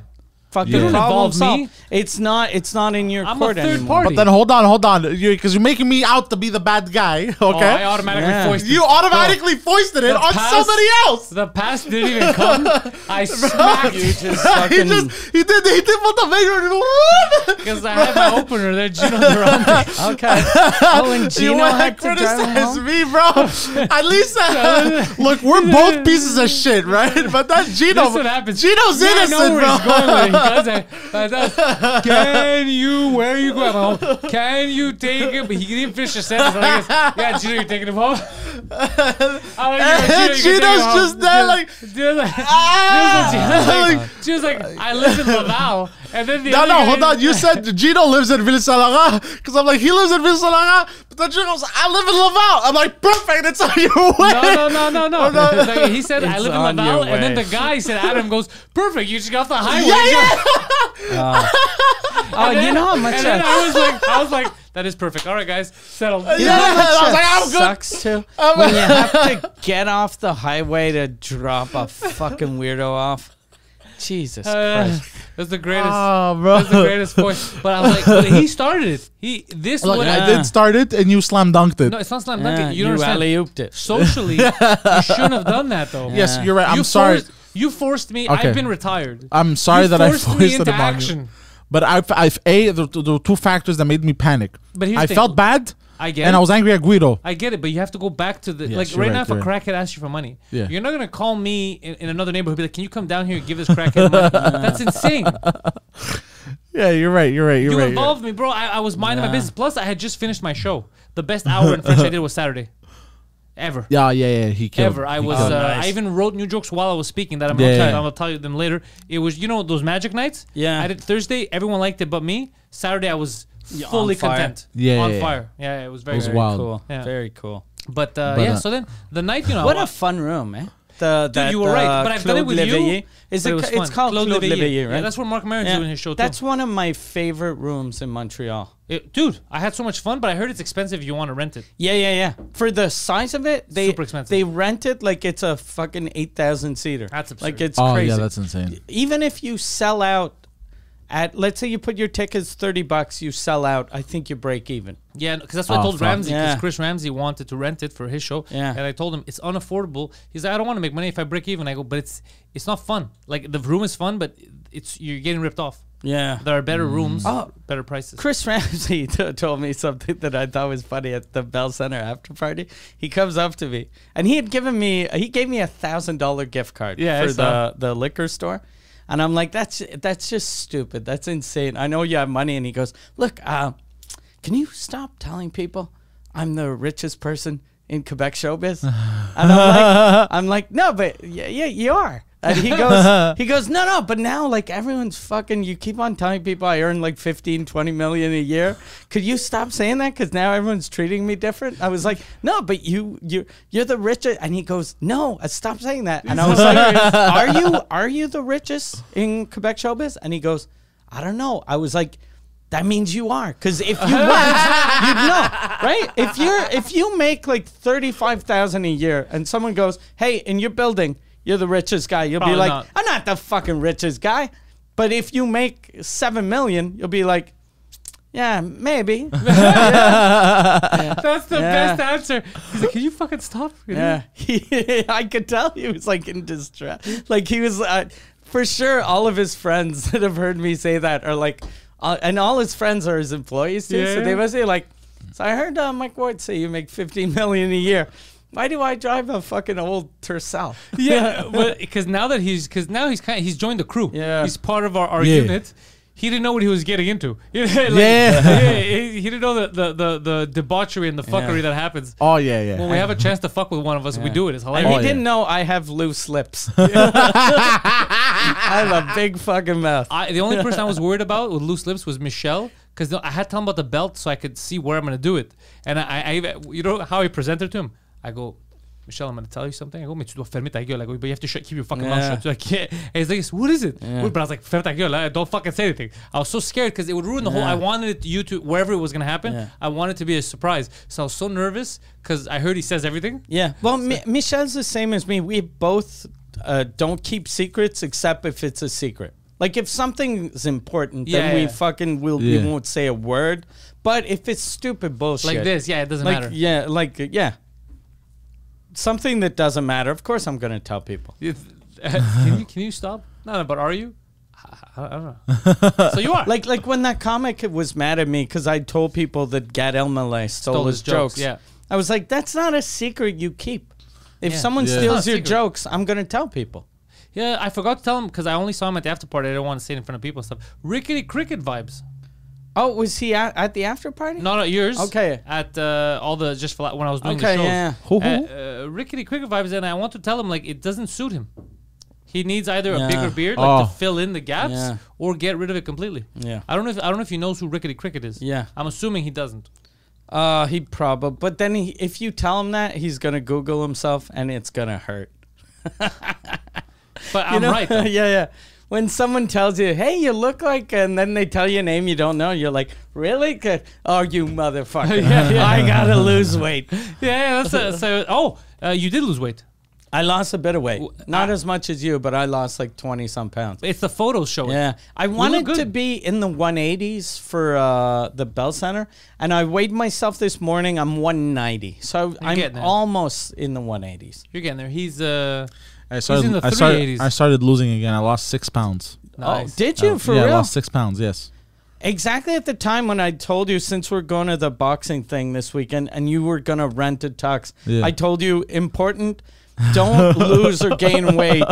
Fucking You don't problem involve me. solved. It's not, it's not in your I'm a third anymore. party. But then hold on, hold on, because you're, making me out to be the bad guy. Oh, I automatically Yeah. foisted. you automatically foisted it The on past- somebody else. The past didn't even come. I smacked You just he just he did he did what the finger because I had my opener there. Gino Durante. okay. Oh, and You Gino want to had to criticize me, bro? At least, uh, look, we're both pieces of shit, right? But that Gino, This what happens. Gino's Yeah, I know innocent, where bro. He's going with it. He does it. He does. Can you? Where are you going? Home. Can you take him? But he didn't finish the sentence. Guess, yeah, Gino, you're taking him home. I'm like, yeah, Gino, you can take him Gino's just there like, Gino's like, ah, Gino's like, like- Gino's like, I live in Laval, and then the No, no, hold on. You said Gino lives in Ville Saint because I'm like, he lives in Ville Saint but then Gino's like, I live in Laval. I'm like, perfect. It's on your way. No, no, no, no, no. no. Like, he said, I live in on Laval, and then the guy said, Adam goes, perfect. You just got off the highway. Yeah, yeah. Oh, you know how much And then I was like, I was like, that is perfect. All right, guys, settled. You Yeah, know I was like, I'm good. sucks too when you have to get off the highway to drop a fucking weirdo off. Jesus Uh, Christ. That's the greatest. Oh, bro. That's the greatest voice. But I was like, but he started it. He this Look, one. I did start it, and you slam dunked it. No, it's not slam Yeah, dunking. You you don't understand. alley-ooped it. Socially, you shouldn't have done that though. yes, you're right. I'm you sorry. Forced, you forced me. Okay. I've been retired. I'm sorry you that I forced forced me it into you. action. But I've, I've a there, there were two factors that made me panic. But I felt bad, I get and it. I was angry at Guido. I get it, but you have to go back to the Yes, like you're right right, now. If a you're right. crackhead asks you for money, Yeah. you're not gonna call me in, in another neighborhood. Be like, "Can you come down here and give this crackhead money?" That's insane. Yeah, you're right. You're right. You're You right. involved me, bro. I, I was minding my business. Plus, I had just finished my show. The best hour in French I did was Saturday, ever. Yeah, yeah, yeah. He killed. Ever. I He was. killed. Uh, nice. I even wrote new jokes while I was speaking. That I'm, Yeah, gonna, tell you, yeah. I'm gonna tell you them later. It was, you know, those magic nights. Yeah. I did Thursday. Everyone liked it, but me. Saturday, I was Yeah, on fully fire. content. Yeah, on yeah, yeah. fire. Yeah, yeah, it was very, It was very wild. Cool. Yeah. Very cool. But, uh, But, yeah, uh, so then the night, you know, What a fun room, eh? The, Dude, you were right, but I've done it with you. Is but it? was it's fun. called Claude, Léveillée, right? Yeah, that's where Marc Maron's Yeah. doing his show too. That's one of my favorite rooms in Montreal. It- dude, I had so much fun, but I heard it's expensive if you want to rent it. Yeah, yeah, yeah. For the size of it, they Super expensive. they rent it like it's a fucking eight thousand seater. That's absurd. Like it's oh crazy. yeah, that's insane. Even if you sell out at, let's say you put your tickets thirty bucks, you sell out. I think you break even. Yeah, because that's what I Oh, told fuck. Ramsey. Because Yeah. Chris Ramsey wanted to rent it for his show. Yeah. and I told him it's unaffordable. He's like, I don't want to make money if I break even. I go, but it's it's not fun. Like the room is fun, but it's you're getting ripped off. Yeah. There are better mm. rooms, Oh. better prices. Chris Ramsey t- told me something that I thought was funny at the Bell Center after party. He comes up to me and he had given me he gave me a thousand dollar gift card Yeah, for the the liquor store. And I'm like, that's that's just stupid. That's insane. I know you have money. And he goes, look, uh, can you stop telling people I'm the richest person in Quebec showbiz? And I'm like, I'm like, no, but yeah, yeah, you are. And he goes, he goes, no, no, but now like everyone's fucking, you keep on telling people I earn like 15, 20 million a year. Could you stop saying that? Cause now everyone's treating me different. I was like, no, but you, you, you're the richest. And he goes, no, uh, stop saying that. And I was like, are you, are you the richest in Quebec showbiz? And he goes, I don't know. I was like, that means you are. Because if you weren't, you'd know, right? If you're if you make like thirty five thousand a year, and someone goes, "Hey, in your building, you're the richest guy," you'll Probably be like, not. "I'm not the fucking richest guy." But if you make seven million, you'll be like, "Yeah, maybe." That's the Yeah. best answer. He's like, can you fucking stop? Yeah, he, I could tell he was like in distress. Like he was, uh, for sure. All of his friends that have heard me say that are like, uh, and all his friends are his employees too. So Yeah. they must be like, so I heard uh, Mike Ward say you make 15 million a year. Why do I drive a fucking old Tercel? Yeah, but because now that he's because now he's kind of, he's joined the crew. Yeah. he's part of our, our Yeah. unit. He didn't know what he was getting into. You like, Yeah. he, he didn't know the, the, the, the debauchery and the fuckery Yeah. that happens. Oh yeah, yeah. When we have a chance to fuck with one of us, we do it. It's And hilarious. he Oh, didn't know I have loose lips. I have a big fucking mouth. I, the only person I was worried about with loose lips was Michelle because I had to tell him about the belt so I could see where I'm gonna do it. And I, I, I you know how I presented to him. I go, Michelle, I'm gonna tell you something. I go, mais tu dois fermer ta gueule. I go, but you have to shut, keep your fucking mouth shut. So I can't. And he's like, what is it? But I was like, ferme ta gueule. I don't fucking say anything. I was so scared because it would ruin the whole. I wanted you to wherever it was gonna happen. Yeah. I wanted it to be a surprise. So I was so nervous because I heard he says everything. Yeah. Well, Mi- Michelle's the same as me. We both uh, don't keep secrets except if it's a secret. Like if something's important, Yeah, then we yeah. fucking will. Yeah. We won't say a word. But if it's stupid bullshit, Like this, yeah, it doesn't like matter. yeah, like yeah, something that doesn't matter. Of course, I'm gonna tell people. It's- uh, can you can you stop? No, no, but are you? I, I don't know. so you are Like like when that comic was mad at me because I told people that Gad Elmaleh stole, Stole his his jokes, jokes. yeah. I was like, that's not a secret you keep. If Yeah. someone Yeah. Steals your secret. jokes, I'm gonna tell people. Yeah, I forgot to tell him because I only saw him at the after party. I didn't want to say it in front of people and stuff. Rickety cricket vibes. Oh, was he at, at the after party? Not at yours. Okay. At uh, all the just for, when I was doing Okay, the shows. yeah. Who, who? Uh, uh, rickety cricket vibes, and I want to tell him like it doesn't suit him. He needs either a bigger beard, like Oh. to fill in the gaps, Yeah. or get rid of it completely. Yeah. I don't know if I don't know if he knows who Rickety Cricket is. Yeah. I'm assuming he doesn't. Uh, he probably. But then he, if you tell him that, he's gonna Google himself, and it's gonna hurt. But I'm know? right. Yeah, yeah. When someone tells you, "Hey, you look like," and then they tell you a name you don't know, you're like, "Really? Good. Oh, you motherfucker! Yeah, yeah. I gotta lose weight." yeah, yeah, that's a, so. Oh, uh, you did lose weight. I lost a bit of weight. Not as much as you, but I lost like 20 some pounds. It's the photos showing. Yeah, I wanted to be in the 180s for uh, the Bell Center, and I weighed myself this morning. I'm 190, so I'm almost in the 180s. You're getting there. He's uh I started, in the I, started, I started losing again. I lost six pounds. Oh. nice. Oh, did you oh. for yeah, I real? lost six pounds. Yes. Exactly at the time when I told you, since we're going to the boxing thing this weekend, and you were gonna rent a tux, Yeah. I told you important. Don't lose or gain weight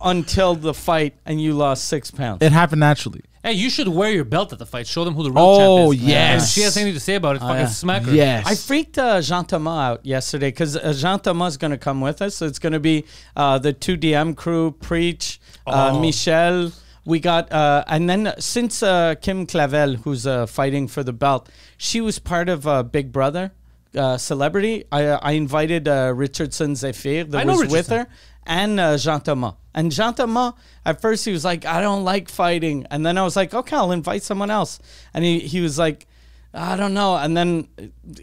until the fight, and you lost six pounds. It happened naturally. Hey, you should wear your belt at the fight. Show them who the real Oh, champ is. yes. If she has anything to say about it, fucking yeah. smack her. Yes. I freaked uh, Jean Thomas out yesterday because uh, Jean Thomas is going to come with us. So it's going to be uh, the 2DM crew, Preach, uh, Oh. Michelle. We got, uh, and then since uh, Kim Clavel, who's uh, fighting for the belt, she was part of uh, Big Brother uh, Celebrity. I, I invited uh, Richardson Zéphir that I know was with her and uh, Jean Thomas. And Jean Thomas, at first he was like, I don't like fighting. And then I was like, okay, I'll invite someone else. And he, he was like, I don't know. And then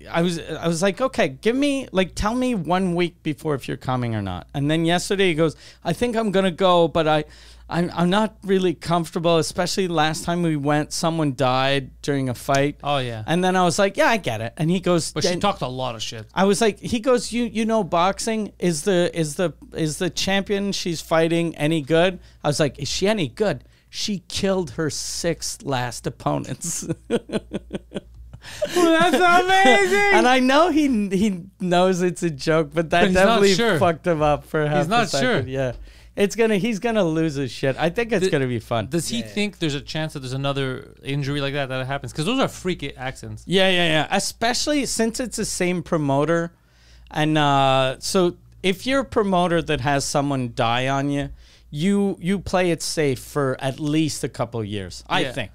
I was I was like, okay, give me like tell me one week before if you're coming or not. And then yesterday he goes, I think I'm gonna go, but I I'm, I'm not really comfortable, especially last time we went, someone died during a fight. Oh, yeah. And then I was like, yeah, I get it. And he goes, But she "Then- talked a lot of shit. I was like, he goes, you you know, boxing is the is the is the champion she's fighting any good? I was like, is she any good? She killed her six last opponents. That's amazing. and I know he he knows it's a joke, but that But he's not definitely sure. fucked him up for half not a second. sure. Yeah, it's gonna he's gonna lose his shit. I think it's Th- gonna be fun. Does he think there's a chance that there's another injury like that that happens? Because those are freaky accidents. Yeah, yeah, yeah. Especially since it's the same promoter. And uh, so if you're a promoter that has someone die on you, you you play it safe for at least a couple of years. I Yeah. think.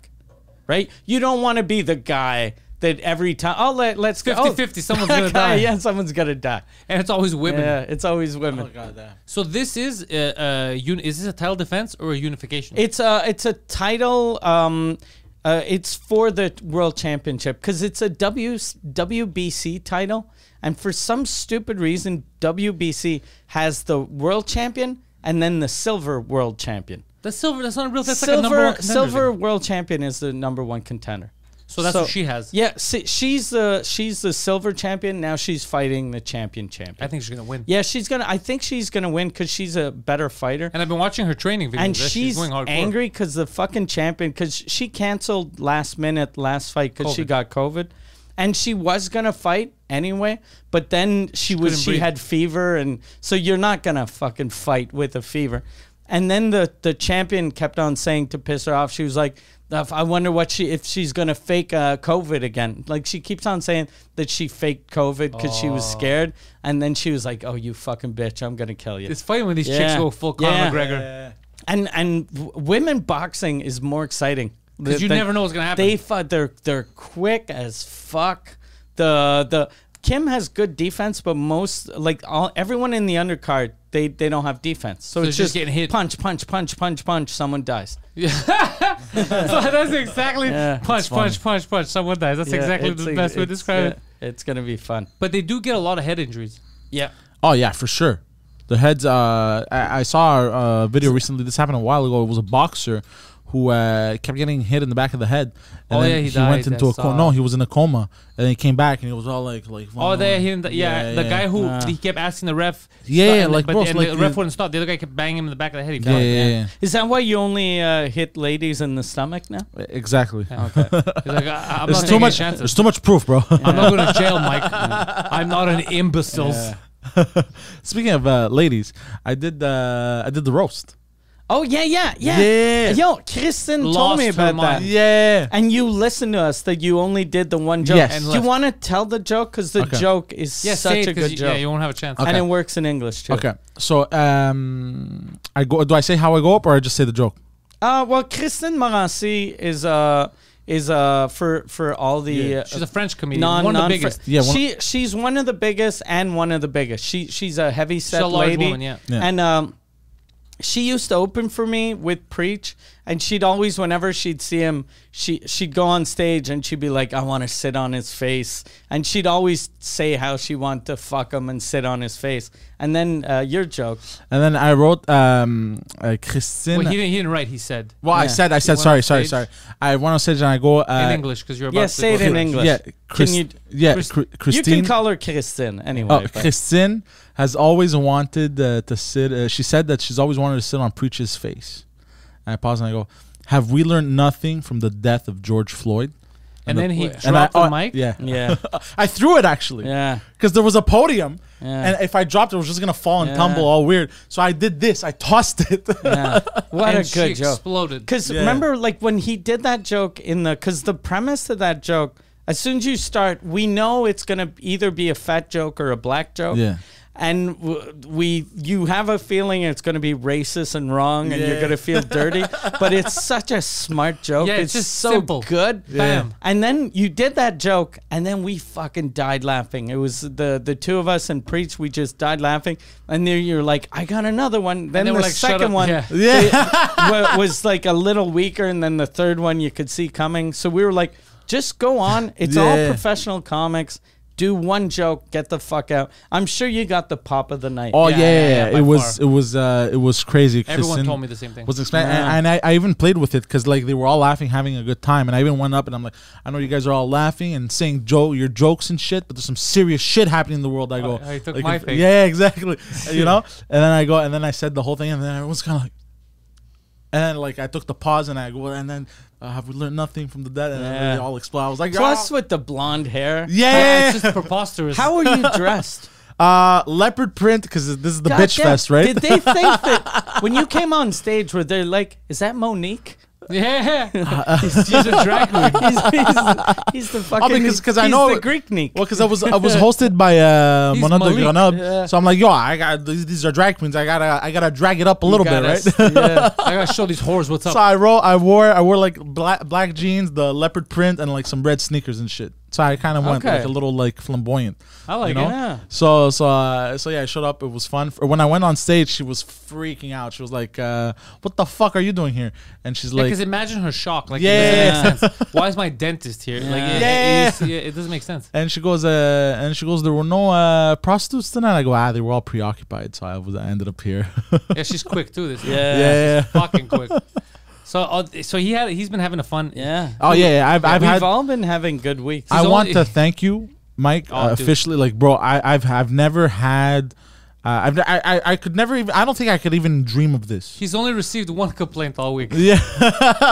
Right? You don't want to be the guy that every time oh let, let's go 50-50, someone's gonna die. Yeah, someone's gonna die. And it's always women. Yeah, it's always women. Oh my god. So this is uh, uh, uni- is this a title defense or a unification? It's a it's a title. Um, uh, it's for the world championship because it's a W WBC title, and for some stupid reason, WBC has the world champion and then the silver world champion. the silver. That's not a real. That's like a number silver one contender silver thing. world champion is the number one contender. So that's what she has. Yeah, see, she's the she's the silver champion. Now she's fighting the champion champion. I think she's gonna win. yeah, she's gonna. I think she's gonna win because she's a better fighter And I've been watching her training videos. and Yeah, she's, going hardcore. angry because the fucking champion because she canceled last minute last fight because she got COVID, and she was gonna fight anyway, but then she, was she breathe. had fever, and so you're not gonna fucking fight with a fever. And then the the champion kept on saying to piss her off, she was like. I wonder what she if she's gonna fake uh, COVID again. Like she keeps on saying that she faked COVID because she was scared, and then she was like, "Oh, you fucking bitch! I'm gonna kill you." It's funny when these chicks go full Conor Yeah. McGregor. and and women boxing is more exciting because you They- never know what's gonna happen. They fu- they're they're quick as fuck. The the Kim has good defense, but most like all everyone in the undercard they they don't have defense. So, So it's it's just just getting hit. punch punch punch punch punch. Someone dies. so that's exactly Yeah. punch, punch, punch, punch. Someone dies. That's Yeah, exactly the a- best way to it's- describe it. It's gonna be fun. But they do get a lot of head injuries. Yeah. Oh yeah, for sure. The heads. Uh, I, I saw a video recently. This happened a while ago. It was a boxer who uh, kept getting hit in the back of the head. And Oh, then yeah, he went died, into I a coma. saw. No, he was in a coma, and then he came back, and he was all like, like. Oh, there, he, yeah, Yeah, the yeah. guy who he kept asking the ref. Yeah, yeah, and- like, but bro, and like the ref wouldn't stop. The other guy kept banging him in the back of the head. He Yeah, yeah, yeah, Is that why you only uh, hit ladies in the stomach now? Exactly. He's like, There's not too much. There's too much proof, bro. I'm not going to jail, Mike. I'm not an imbecile. Speaking of uh, ladies, I did. Uh, I did the roast. Oh yeah, yeah, yeah. Yeah. Yo, Kristen told me about that. Yeah. And you listened to us that you only did the one joke. Yes. And Do you left. want to tell the joke? Because the Okay. joke is Yeah, such say it a 'cause good you, joke. Yeah, you won't have a chance. Okay. And it works in English too. Okay. So um, I go. Do I say how I go up, or I just say the joke? Uh, well, Kristen Morency is uh is uh for for all the Yeah. uh, She's a French comedian. non one of the non biggest. Yeah, one- she she's one of the biggest and one of the biggest. She she's a heavy set a large lady. woman, yeah. Yeah. And um, she used to open for me with Preach, and she'd always, whenever she'd see him, she she'd go on stage and she'd be like, "I want to sit on his face," and she'd always say how she wanted to fuck him and sit on his face. And then uh, your joke, And then I wrote um, uh, Christine. Wait, he didn't, he didn't write. He said well, I said, I said, sorry, sorry, sorry. I went on stage and I go uh, in English because you're about yeah, to say it go in English. Yeah, Chris, you- yeah, Chris- Chri- you can call her Kristen anyway. Oh, Christine has always wanted uh, to sit. Uh, she said that she's always wanted to sit on Preach's face. And I pause and I go, "Have we learned nothing from the death of George Floyd?" And the- then he and dropped I- the oh, mic. Yeah, yeah, I threw it actually. yeah, because there was a podium, Yeah. and if I dropped it, it was just gonna fall and Yeah. tumble all weird. So I did this. I tossed it. yeah. What and a she good joke. exploded. Because Yeah. remember, like when he did that joke in the, because the premise of that joke, as soon as you start, we know it's gonna either be a fat joke or a black joke. Yeah. And we, you have a feeling it's going to be racist and wrong, and you're going to feel dirty. but it's such a smart joke. Yeah, it's, it's just so simple. good. Bam. And then you did that joke, and then we fucking died laughing. It was the the two of us and preach. We just died laughing. And then you're like, I got another one. Then the like, second one, Yeah. yeah, was like a little weaker, and then the third one you could see coming. So we were like, just go on. It's all professional comics. Do one joke, get the fuck out. I'm sure you got the pop of the night. Oh Yeah, yeah, yeah, yeah, yeah, by it was far. it was uh, it was crazy. Everyone Kristen told me the same thing. Was explaining, Yeah. and, and I, I even played with it because like they were all laughing, having a good time, and I even went up and I'm like, I know you guys are all laughing and saying joke your jokes and shit, but there's some serious shit happening in the world. I go, I- I took like, my if- face. yeah, exactly, you know. And then I go, and then I said the whole thing, and then everyone's kind of like, and then like I took the pause and I go, and then uh, have we learned nothing from the dead? And then Yeah. they all explode. I was like, Plus "Ah." with the blonde hair. yeah, Yeah, it's just preposterous. How are you dressed? uh, leopard print because this is the God bitch damn. fest, right? Did they think that when you came on stage, were they like, is that Monique? Yeah, he's a drag queen. He's, he's, he's the fucking. because- 'cause I he's know- the Greek Nick. Well, because I was I was hosted by uh, He's Mona Malik. Grenoble, Yeah. so I'm like, yo, I got these, these are drag queens. I gotta I gotta drag it up a little bit, right? yeah. I gotta show these whores what's up. so I wrote, I wore I wore like black black jeans, the leopard print, and like some red sneakers and shit. So I kind of went Okay. like a little like flamboyant. I like you know? it. Yeah. So so uh, so yeah, I showed up. It was fun. When I went on stage, she was freaking out. She was like, uh, "What the fuck are you doing here?" And she's like, Because imagine her shock. Like, Yeah. it doesn't make sense. Why is my dentist here? Like, it, Yeah. it, it, it doesn't make sense. and she goes, uh, and she goes, there were no uh, prostitutes tonight. I go, ah, they were all preoccupied, so I was I ended up here. Yeah, she's quick too. This Yeah. yeah. fucking quick. So, uh, so he had he's been having a fun. Yeah. Oh yeah, yeah. I've I've We've had. all been having good weeks. I He's want only- to thank you, Mike, Oh, uh, dude. officially. Like, bro, I, I've I've never had. Uh, I've I, I I could never even. I don't think I could even dream of this. He's only received one complaint all week. Yeah,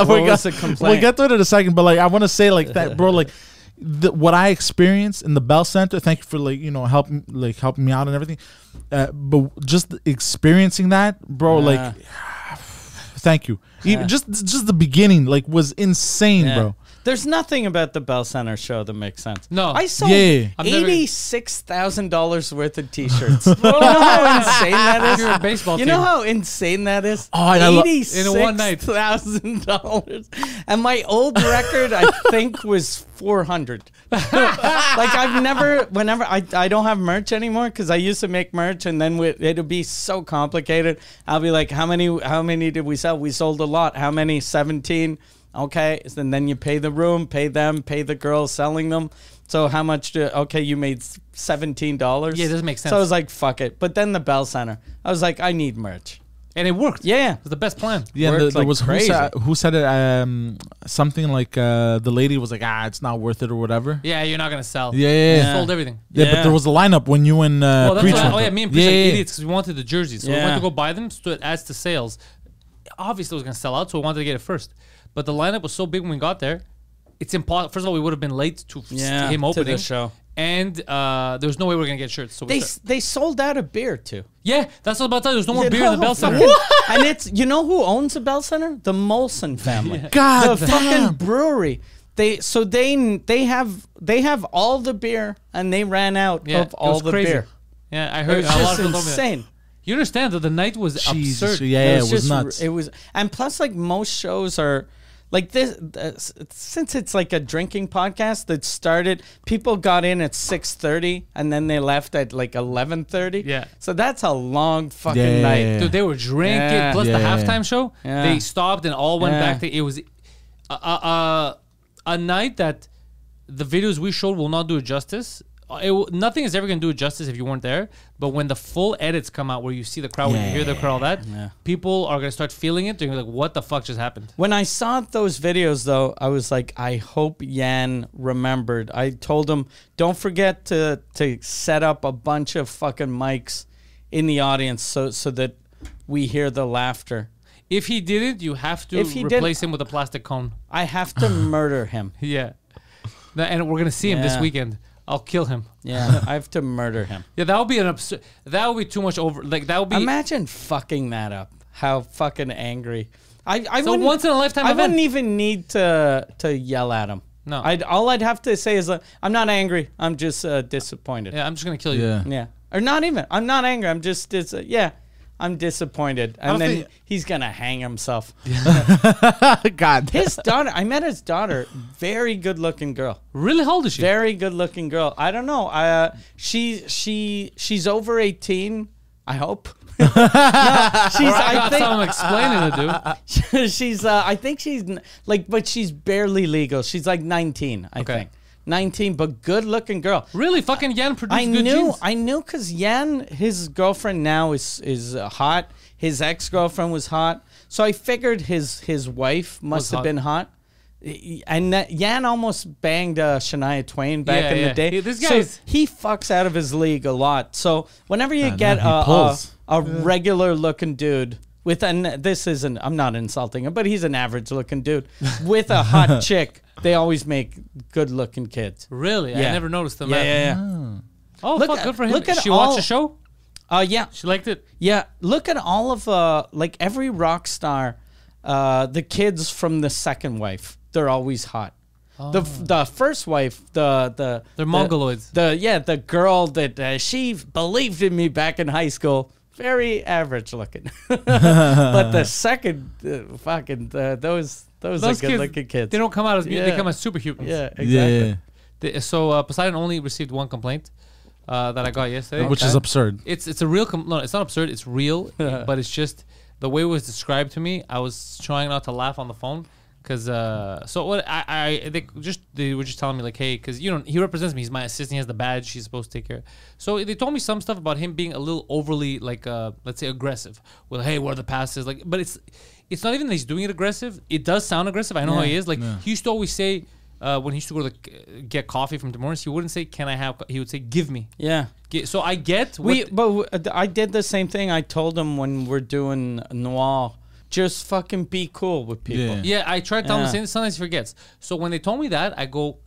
What we was got- the We'll complaint? get to it in a second, but like I want to say like that, bro. Like the, what I experienced in the Bell Center. Thank you for like you know helping like helping me out and everything. Uh, but just experiencing that, bro. Like thank you. Even just just the beginning like was insane, Yeah. bro. There's nothing about the Bell Center show that makes sense. No. I sold Yeah. I've never- eighty-six thousand dollars worth of T-shirts. you know how insane that You're a baseball You team. know how insane that is. Oh, and I lo- eighty-six In one night. thousand dollars, and my old record I think was four hundred. like I've never, whenever I, I don't have merch anymore because I used to make merch and then we, it'd be so complicated. I'll be like, how many how many did we sell? We sold a lot. How many? Seventeen. Okay, and then you pay the room, pay them, pay the girls selling them. So how much? Do, okay, you made seventeen dollars. Yeah, it doesn't make sense. So I was like, fuck it. But then the Bell Center, I was like, I need merch. And it worked. Yeah. It was the best plan. Yeah, the, there like was who said, who said it? Um, something like uh, the lady was like, ah, it's not worth it or whatever. Yeah, you're not gonna sell. Yeah, yeah, yeah. Sold everything. Yeah, but there was a lineup when you and uh, well, I- oh yeah, me and Preach yeah, yeah, idiots because we wanted the jerseys, so we went to go buy them. So it adds to sales. Obviously, it was gonna sell out, so we wanted to get it first. But the lineup was so big when we got there. It's impossible. First of all, we would have been late to, Yeah, to him to the show. and uh, there was no way we're gonna get shirts. So They start- they sold out of beer too. yeah, that's what I'm about to. There's no more You beer in the Bell Center. fucking- and it's you know who owns the Bell Center? The Molson family. God the damn. fucking brewery. They so they they have they have all the beer and they ran out Yeah, of all the crazy. beer. Yeah, I It heard was a lot of just people told me that. insane. You understand that the night was Jesus, absurd. yeah, it was, just- nuts. It was, and plus, like most shows are, like this uh, since it's like a drinking podcast that started people got in at 6.30 and then they left at like 11.30 Yeah. so that's a long fucking Yeah. night Dude, they were drinking. Yeah. Plus the Yeah. halftime show, Yeah. they stopped and all went Yeah. back. To, it was a, a, a, a night that the videos we showed will not do it justice. Uh, It, nothing is ever going to do it justice if you weren't there. But when the full edits come out, where you see the crowd, when you hear the crowd, all that, people are going to start feeling it. They're going to be like, "What the fuck just happened?" When I saw those videos, though, I was like, I hope Yan remembered. I told him, don't forget to to set up a bunch of fucking mics in the audience so so that we hear the laughter. If he didn't, you have to If he replace him with a plastic cone. I have to murder him. Yeah, and we're going to see him this weekend. I'll kill him. Yeah, I have to murder him. Yeah, that would be an absurd. That would be too much over. Like that would be. Imagine fucking that up. How fucking angry. I, I It's a wouldn't- once in a lifetime I event. wouldn't even need to to yell at him. No. I'd all I'd have to say is uh, I'm not angry. I'm just uh, disappointed. yeah, I'm just gonna kill you. Yeah. Yeah. Or not even. I'm not angry. I'm just, dis- yeah, I'm disappointed. And then think- he's going to hang himself. God. His daughter, I met his daughter, very good looking girl. Really, how old is she? Very good looking girl. I don't know. Uh, she, she, she's over 18, I hope. no, she's, I I got think, something explaining to do. she's uh, I think she's n- like but she's barely legal. She's like 19, I Okay. think. 19 but good looking girl. Really, fucking Yan produced I good knew genes. I knew cuz Yan his girlfriend now is is uh, hot. His ex-girlfriend was hot. So I figured his his wife must Was have hot. been hot. And that, Yan almost banged uh, Shania Twain back Yeah, in yeah. the day. He- this So guy's- he fucks out of his league a lot. So whenever you Yeah, get man, he a, a, pulls. regular looking dude with an this isn't I'm not insulting him, but he's an average looking dude with a hot chick. They always make good looking kids. Really, I never noticed them. Yeah, yeah, yeah. Oh, Look fuck, at- good for him. look at she watched all- the show. Uh, yeah, She liked it. yeah. Look at all of uh, like every rock star, uh, the kids from the second wife, they're always hot. Oh. The the first wife, the the. They're the- mongoloids. The yeah, the girl that uh, she believed in me back in high school. Very average looking, but the second, uh, fucking uh, those those, Those are good kids, looking kids. They don't come out as yeah. they come as superhumans. yeah, exactly. Yeah, yeah, They- so uh, Poseidon only received one complaint uh, that I got yesterday. Which is absurd. It's it's a real com- no, it's not absurd. It's real, but it's just the way it was described to me. I was trying not to laugh on the phone because uh, so what I, I they just they were just telling me like hey because you know he represents me. He's my assistant. He has the badge. He's supposed to take care. So they told me some stuff about him being a little overly like uh, let's say aggressive. Well, hey, where are the passes like? But it's it's not even that he's doing it aggressive. It does sound aggressive. I know how he is. Like he used to always say. Uh, when he used to go to the, get coffee from Demorris, he wouldn't say, "Can I have?" co-" He would say, "Give me." Yeah. Get, so I get. We, what- but w- uh, I did the same thing. I told him when we're doing noir, just fucking be cool with people. Yeah. Yeah, I tried telling him Yeah. the same. Sometimes he forgets. So when they told me that, I go,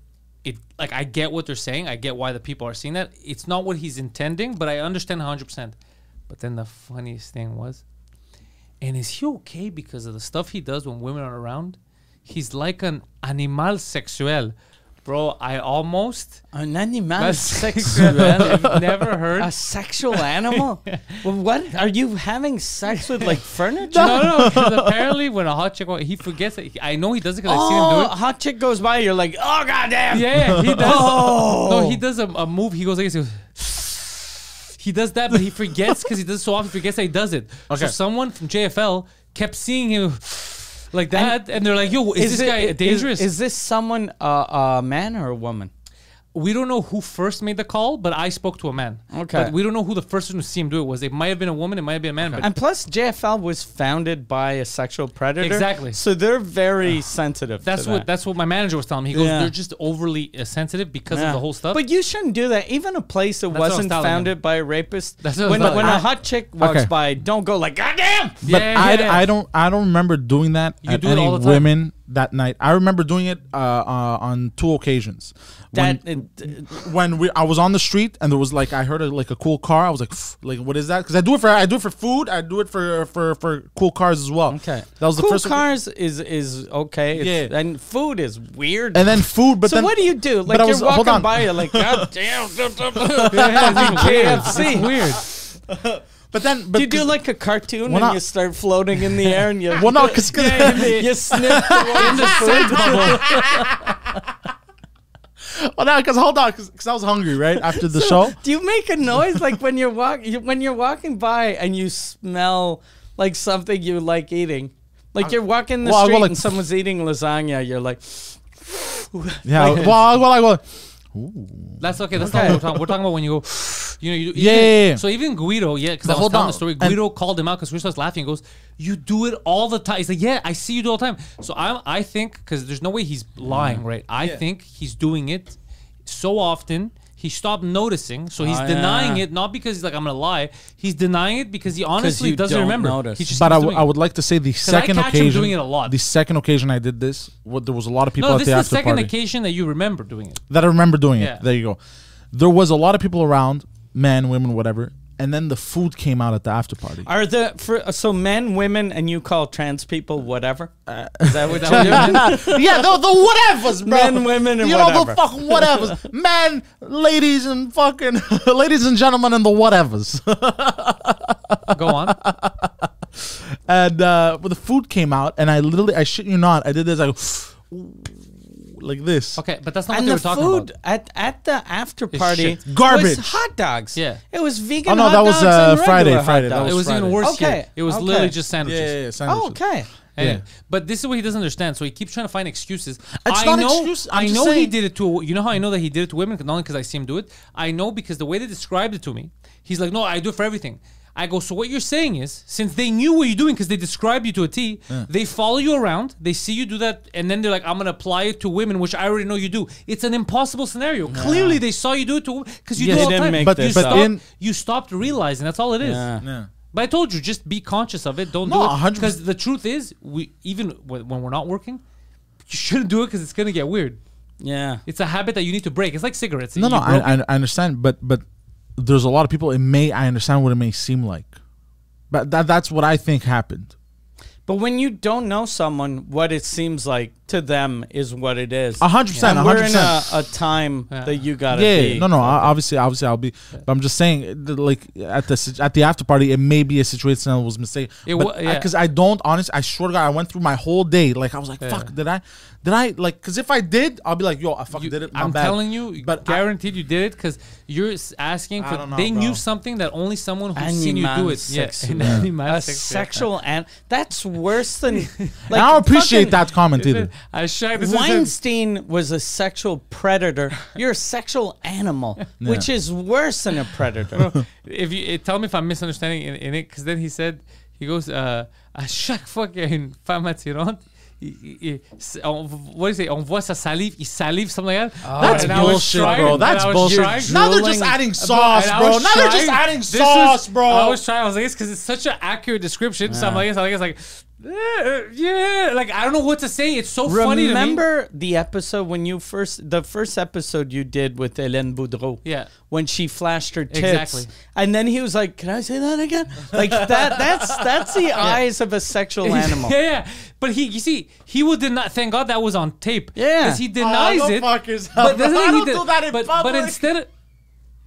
it like I get what they're saying. I get why the people are seeing that. It's not what he's intending, but I understand 100. percent But then the funniest thing was, and is he okay because of the stuff he does when women are around? He's like an animal sexuel, bro. I almost An animal That's sexual. I've never heard. A sexual animal? well, what are you having sex with? Like furniture? no, no, because apparently when a hot chick, he forgets it. I know he does it because I've seen him do Oh, it. a hot chick goes by, you're like, oh goddamn. Yeah, he does. Oh. No, he does a, a move. He goes like this. He, he does that, but he forgets because he does it so often. He forgets that he does it. Okay. So someone from JFL kept seeing him like that, and, they're like, "Yo, is, this it- guy is- dangerous?" Is, this someone uh, a man or a woman? We don't know who first made the call, but I spoke to a man. Okay. But we don't know who the first person to see him do it was. It might have been a woman. It might have been a man. But And plus, JFL was founded by a sexual predator. Exactly. So they're very sensitive. that's to what that. that's what my manager was telling me. He goes, Yeah. "They're just overly uh, sensitive because Yeah. of the whole stuff." But you shouldn't do that. Even a place that That's what I was wasn't telling him. founded by a rapist. That's what when telling when him. a hot chick walks Okay. by, don't go like, goddamn. yeah, But I, yeah. I don't I don't remember doing that You at do it any all the time. women that night. I remember doing it uh, uh, on two occasions. When, That it, when we I was on the street and there was like I heard a, like a cool car. I was like, like what is that? Because I do it for I do it for food. I do it for for for cool cars as well. okay. that was the first. cars is is okay. It's, Yeah. and food is weird. And then food, but so then what do you do? Like you're was- walking by, you're like, God damn, Yeah, it's weird. KFC. It's weird. But then, but Do you do 'cause- like a cartoon Well, and you start floating in the air and you well, no, because you snip towards the food? well, no, because hold on, because I was hungry right after the show. Do you make a noise like when you're walking when you're walking by and you smell like something you like eating? Like you're walking the well, street like- and someone's eating lasagna, you're like, Yeah, Like- well, well, I go. That's okay. That's Okay. not what we're talking. We're talking about when you go, you know, you, Yeah, even- yeah, yeah. So even Guido, yeah, because I was hold telling the story. And- Guido called him out because we starts laughing. He goes, "You do it all the time." He's like, "Yeah, I see you do all the time." So I, I think because there's no way he's lying, mm. right? I think he's doing it so often. He stopped noticing, so he's Oh, denying yeah. it not because he's like I'm gonna lie. He's denying it because he honestly you doesn't don't remember. notice. He just But I, keeps w- doing I would like to say the I second catch him occasion. doing it a lot. The second occasion I did this, what there was a lot of people No, at this the is the second party occasion that you remember doing it. that I remember doing Yeah. it. There you go. There was a lot of people around, men, women, whatever, and then the food came out at the after party. are the for so men, women, and you call trans people whatever? Is that what Is you what you mean? yeah, the, the whatevers, bro. Men, women, and you know the fucking whatevers, men, ladies, and fucking ladies and gentlemen, and the whatevers. Go on. and uh, when the food came out, and I literally, I shit you not, I did this, I go like this. Okay, but that's not And what they the were talking food about. at at the after party shit. Garbage. was hot dogs. Yeah. it was vegan. Oh, no, hot that was, dogs uh, and Friday, regular hot Friday, that dogs. It was even Friday. worse Okay, here. It was okay. literally just Yeah, sandwiches. yeah, yeah, Oh, sandwiches. okay. Anyway, Yeah. But this is what he doesn't understand. So he keeps trying to find excuses. It's I not know, excuse, I'm I just know he saying- did it to. You know how I know that he did it to women? Not only because I see him do it. I know because the way they described it to me. He's like, no, I do it for everything. I go, so what you're saying is, since they knew what you're doing because they described you to a T, they follow you around, they see you do that, and then they're like, I'm gonna apply it to women, which I already know you do. It's an impossible scenario. Clearly, they saw you do it to because you Yes, do it all they the didn't time. make But- you this but stopped, in- you stopped realizing that's all it is. Yeah. Yeah. But I told you, just be conscious of it. Don't No, do it 100. because the truth is, we even when when we're not working, you shouldn't do it because it's gonna get weird. Yeah. It's a habit that you need to break. It's like cigarettes. No, You no, I. I, I understand, but but there's a lot of people. It may I understand what it may seem like, but that that's what I think happened. But when you don't know someone, what it seems like to them is what it is. A hundred percent, And a we're in a, a time Yeah. that you gotta Yeah, be. yeah, no, no. I- Obviously, obviously, I'll be. But I'm just saying, uh, like at the at the after party, it may be a situation that was mistake. It But yeah. because I don't, honestly, I swear to God, I went through my whole day. Like I was like, fuck, did I, did I like? Because if I did, I'll be like, yo, I fucking You- did it. My I'm bad. telling you, but I- guaranteed you did it because you're asking I for. don't know, they bro. knew something that only someone who's seen you do it. sex. Yeah, Yeah. Animal a sex, yeah. sexual and that's worse than. Like, And I don't appreciate fucking that comment either. I shy. This is a- Weinstein was a sexual predator. You're a sexual animal, which is worse than a predator. if you eh, tell me if I'm misunderstanding in, in it, because then he said he goes, uh, à chaque fois qu'il y a une femme attirante, on, what do you say? On voit sa salive, il salive something like that. Ah, That's And I was bullshit, trying- bro. That's bullshit. trying- Now they're just adding sauce, bro. was Now they're just adding sauce, was- bro. I was trying. I was like, it's because it's such an accurate description. So I'm like, I guess like, Eh, yeah, like I don't know what to say. It's so funny. Remember the episode when you first, the first episode you did with Hélène Boudreau? Yeah. When she flashed her tits, Exactly. and then he was like, "Can I say that again?" Like that. That's that's the eyes of a sexual animal. yeah, yeah. But he, you see, he would deny. Thank God that was on tape. Yeah. because he denies Oh, it. fuck yourself, but doesn't I don't did- do that in but, But instead, of,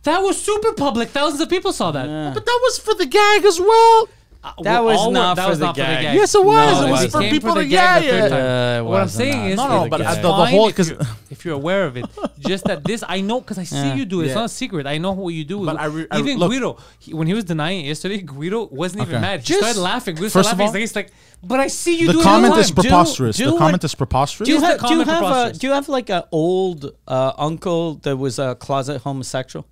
that was super public. Thousands of people saw that. But that was for the gag as well. Uh, That was all- not that for was the not for the gag. gag. Yes, it was. No, it it was wasn't. for came people for to yeah, gag the third yeah. Uh, what I'm wasn't saying that. is, No, no, but it's the- the whole- because you're- if you're aware of it, just that this, I know because I see Yeah. you do it. It's Yeah. not a secret. I know what you do. But I re- I- even look- Guido, he, when he was denying it yesterday, Guido wasn't even Okay. mad. He Just- started laughing. Guido First started of laughing. all- He's like, but I see you The comment is preposterous. The comment is preposterous. Do you, have, do you have a do you have like an old uh, uncle that was a closet homosexual?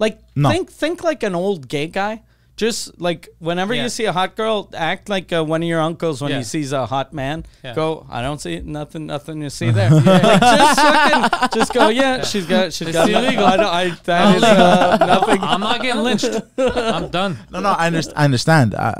Like think think like an old gay guy. Just like whenever Yeah. you see a hot girl, act like uh, one of your uncles when Yeah. he sees a hot man. Yeah. Go, I don't see nothing, nothing you see there. Like, just, fucking, just go, yeah, she's got, she's It's got. illegal. I, don't- I, that is uh, nothing. I'm not getting lynched. I'm done. no, no, I, underst- I understand. Uh,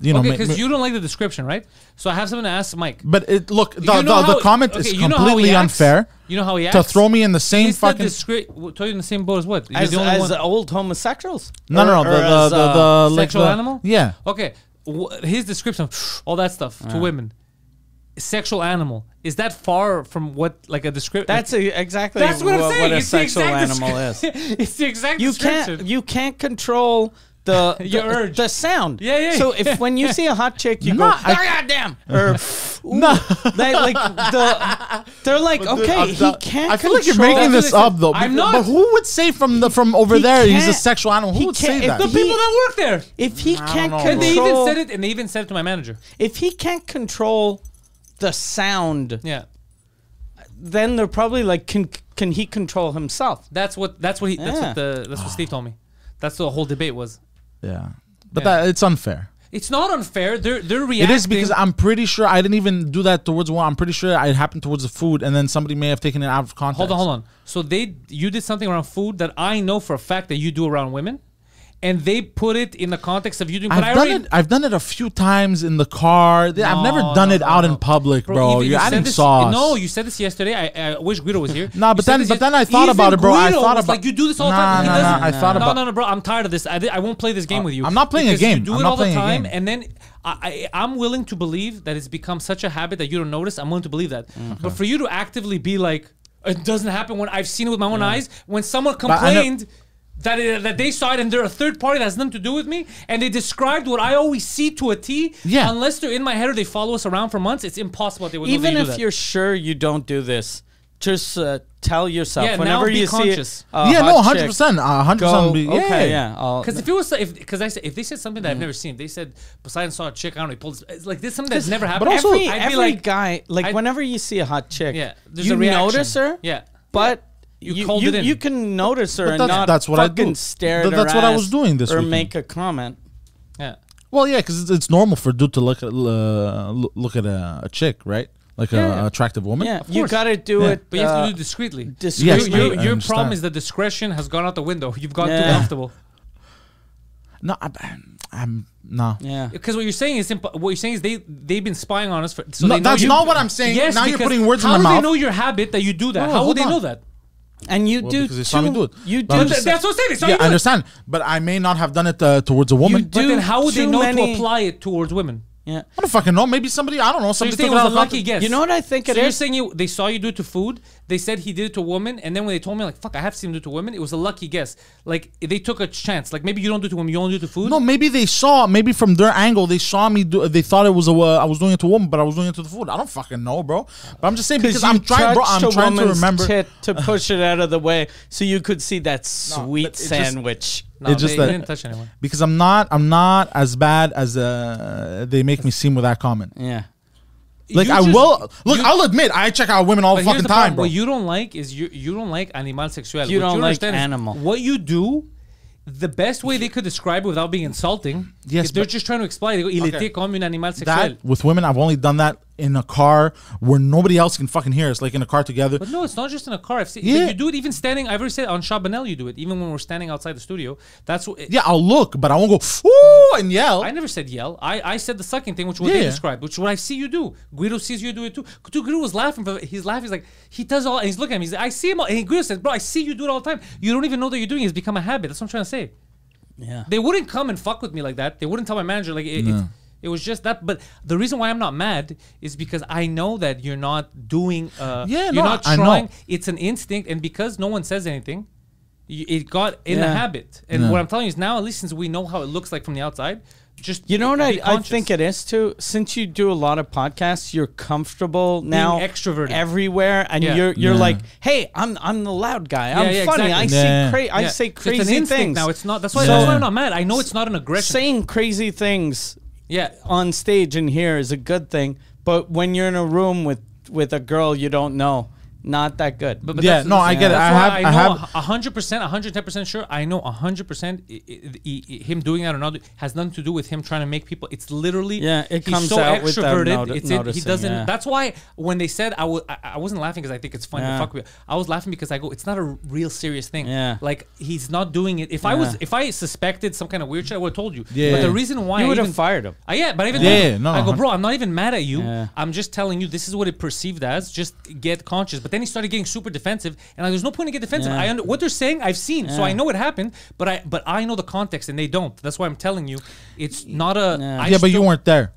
you know, Okay, ma- because ma- you don't like the description, right? So I have something to ask Mike. but it look the, You know the, the how- comment is okay, you know completely unfair You know how he acts? to throw me in the same He's the fucking. discre- throw you in the same boat as what? You're As, the only as one- old homosexuals. no, no, Or- no, or the as, the, uh, the, the like sexual the- animal? Yeah, Okay, his description, all that stuff to women, sexual animal. Is that far from what like a description? That's a, exactly that's what, I'm saying. what a it's the sexual exact animal descri- is. it's the exact you description. can't you can't control the Your the, urge. the sound. Yeah, yeah, So if when you see a hot chick, you No, go, I- "Ah, goddamn, or no, they like the they're like, okay, I'm he can't. I feel like you're making this up though. I'm not. But who would say from the from over He there he's a sexual animal? Who would say if that? the The people that work there. If he can't know, And they even said it, and they even said it to my manager. if he can't control the sound, Yeah, then they're probably like, can can he control himself? that's what that's what he that's what the that's what Steve told me. That's what the whole debate was. Yeah, but Yeah. that it's unfair. It's not unfair. They're they're It reacting. is because I'm pretty sure I didn't even do that towards one. I'm pretty sure it happened towards the food, and then somebody may have taken it out of context. Hold on, hold on. So they you did something around food that I know for a fact that you do around women, and they put it in the context of you doing. I've done it. I've done it a few times in the car. I've never done no, it no, out no. in public, bro. even- You're you adding this- sauce. No, you said this yesterday. I, I wish Guido was here. Nah, but then- but then I thought about it, bro. I thought about- like you do this all the Nah, time. Nah, nah, doesn't- I thought no, about- no, no, bro. I'm tired of this. I, I won't play this game uh, with you. I'm not playing a game. You do I'm it all the time, and then I, I'm willing to believe that it's become such a habit that you don't notice. I'm willing to believe that. Mm, but for you to actively be like, it doesn't happen when I've seen it with my own eyes. When someone complained. That, it, that they saw it and they're a third party that has nothing to do with me and they described what I always see to a T. Yeah. Unless they're in my head or they follow us around for months, it's impossible that they would know that Even if do that. you're sure you don't do this, just uh, tell yourself Yeah, now whenever be you conscious. see a yeah, hot no, chick, hundred percent, hundred Go, percent. okay, yeah. I'll- Because if it was if because I said if they said something that I've never seen, they said Poseidon saw a chick. I don't know. He pulled. His, like this is something that's never happened. But also- every, I'd every be like, guy, like I'd- whenever you see a hot chick, yeah, there's you a reaction. notice her, Yeah, but You you, called you, it in. you can notice her But and that's- not that's what I fucking do. stare Th- at her that's what I was doing this week. or weekend. make a comment. yeah. Well, yeah, because it's, it's normal for a dude to look at uh, look at a, a chick, right? Like a, Yeah. a attractive woman. Yeah, you course. got to do Yeah. it. But you have uh, to do it discreetly. discreetly. Yes, Your, I- your, I your understand. problem is the discretion has gone out the window. You've got too Yeah. comfortable. No, I, I'm no. yeah. Because what you're saying is imp- what you're saying is they they've been spying on us for. So No, they know that's you- not what I'm saying. Yes, Now you're putting words in my mouth. how do they know your habit that you do that? No, how would they on. know that? And you Well, do because they too- do it. You do. just- That's what I'm saying. They Yeah, you do I it. understand, but I may not have done it uh, towards a woman. You But then how would they know many- to apply it towards women? Yeah. I don't fucking know. Maybe somebody I don't know. So you're Somebody saying it it was a lucky guess. You know what I think so it you're is? saying you they saw you do it to food. They said he did it to women, and then when they told me like, "Fuck, I have seen him do it to women," it was a lucky guess. Like they took a chance. Like maybe you don't do it to women, you only do it to food. No, maybe they saw. Maybe from their angle, they saw me. Do, they thought it was a. Uh, I was doing it to a woman, but I was doing it to the food. I don't fucking know, bro. But I'm just saying because I'm trying, bro. I'm a trying to remember. tit to push it out of the way so you could see that sweet but it just- no, it's just they, that- didn't touch anyone. because I'm not. I'm not as bad as uh, they make me seem with that comment. yeah. Like You I just- will. Look, you- I'll admit I check out women all the fucking the problem. time, bro. What you don't like is you you don't like animal sexual. You What don't like understand animal. What you do, the best way they could describe it without being insulting, Yes, is they're just trying to explain. They go, il Okay. était comme un animal sexuel. that with women, I've only done that in a car where nobody else can fucking hear us, like in a car together. But no, it's not just in a car. I've seen, Yeah. You do it even standing. I've already said on Chabanel you do it. Even when we're standing outside the studio. That's what. Yeah, I'll look, but I won't go ooh and yell. I never said yell. I, I said the sucking thing, which what they Yeah. described, which is what I see you do. Guido sees you do it too. Dude, Guido was laughing, but he's laughing. He's like, he does all, and he's looking at me. He's like, I see him all. And Guido says, bro, I see you do it all the time. You don't even know that you're doing it. It's become a habit. That's what I'm trying to say. Yeah. They wouldn't come and fuck with me like that. They wouldn't tell my manager like it. it, it was just that, but the reason why I'm not mad is because I know that you're not doing. Uh, Yeah, you're no, not I know. trying. It's an instinct, and because no one says anything, y- it got in the habit. And what I'm telling you is now, at least since we know how it looks like from the outside, just You know what I, I think it is too? Since you do a lot of podcasts, you're comfortable now extroverted. everywhere and Yeah. you're you're Yeah. like, hey, I'm I'm the loud guy. I'm yeah, funny. exactly. I Yeah. say cra- I say crazy it's an instinct things. now. It's not. That's why. Yeah. That's why I'm not mad. I know it's not an aggression. saying crazy things yeah. on stage and here is a good thing, but when you're in a room with with a girl you don't know, not that good. But, but Yeah, no, I get it. I have- I I have- hundred percent, a hundred ten percent sure. I know a hundred percent. i- i- i- Him doing that or not has nothing to do with him trying to make people. It's literally Yeah, it he's comes so out extroverted. noti- it's it, he doesn't. yeah. That's why when they said I was, I, I wasn't laughing because I think it's funny Yeah. to fuck with. I was laughing because I go, it's not a real serious thing. Yeah. like he's not doing it. If I was, if I suspected some kind of weird shit, I would have told you. Yeah. But the reason why you I would have fired him. uh, yeah, but I even Yeah, yeah, no, I go, bro, I'm not even mad at you. Yeah. I'm just telling you this is what it perceived as. Just get conscious. But then he started getting super defensive, and like, there's no point to get defensive. Yeah. I under, what they're saying, I've seen, so I know it happened. But I but I know the context, and they don't. That's why I'm telling you, it's not a. Yeah. I yeah, but you weren't there.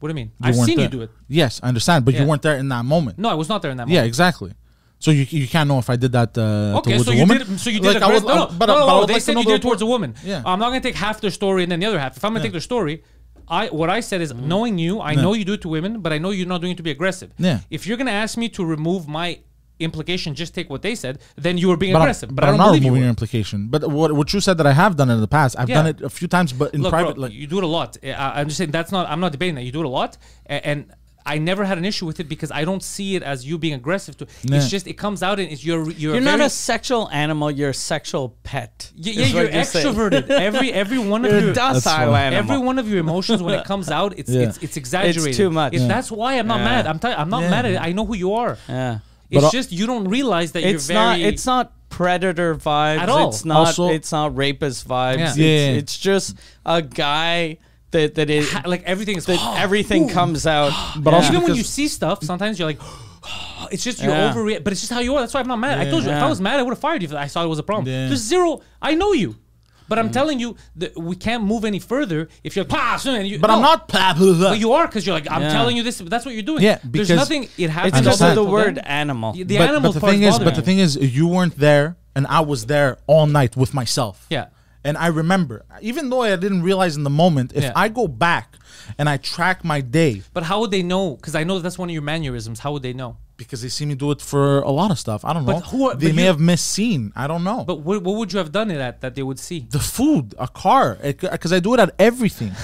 What do you mean? You I've seen there. you do it. Yes, I understand, but Yeah. you weren't there in that moment. No, I was not there in that moment. Yeah, exactly. So you you can't know if I did that uh, Okay, towards so a woman. did. So you did. Like, I aggress- would- no, no, but- no, but I no, would They like said you did it towards a woman. Yeah. I'm not gonna take half their story and then the other half. If I'm gonna take their story, I what I said is mm. knowing you, I know you do it to women, but I know you're not doing it to be aggressive. Yeah. If you're gonna ask me to remove my implication, just take what they said, then you were being But, aggressive. I'm, but but I I'm don't not believe you. removing your implication. But what what you said that I have done in the past, I've Yeah. done it a few times, but in Look, private, bro, like you do it a lot. I, I'm just saying that's not. I'm not debating that. You do it a lot, a- and. I never had an issue with it because I don't see it as you being aggressive. To Yeah. it's just it comes out and it's you're you're, You're very, not a sexual animal. You're a sexual pet. Yeah, yeah you're you're extroverted. every every one of You're your docile animal. every one of your emotions when it comes out, it's Yeah. it's, it's exaggerated. It's too much. It's- Yeah. That's why I'm not Yeah. mad. I'm t- I'm not Yeah. mad at it. I know who you are. yeah. It's But, just you don't realize that It's you're very. not. It's not predator vibes. At all. It's not. Also- it's not rapist vibes. Yeah. It's, Yeah. it's just a guy that that is ha- like everything is that everything comes out. But Yeah. also Even when you see stuff, sometimes you're like. It's just you Yeah. overreact, but it's just how you are. That's why I'm not mad. I told you, if I was mad, I would have fired you if I saw it was a problem. Yeah. There's zero. I know you, but Mm. I'm telling you that we can't move any further if you're. "Pah, and you, but I'm no. not. But you are because you're like I'm Yeah. telling you this. That's what you're doing. Yeah, there's nothing. It happens. It's because of the word them. animal. The but, animal but the thing is, but the thing is, you weren't there, and I was there all night with myself. Yeah. And I remember, even though I didn't realize in the moment, if Yeah. I go back and I track my day, But how would they know? Because I know that's one of your mannerisms. How would they know? because they see me do it for a lot of stuff. I don't know. But who are- they may you- have missed scene. I don't know. But what, what would you have done it at that they would see? the food, a car, because I do it at everything.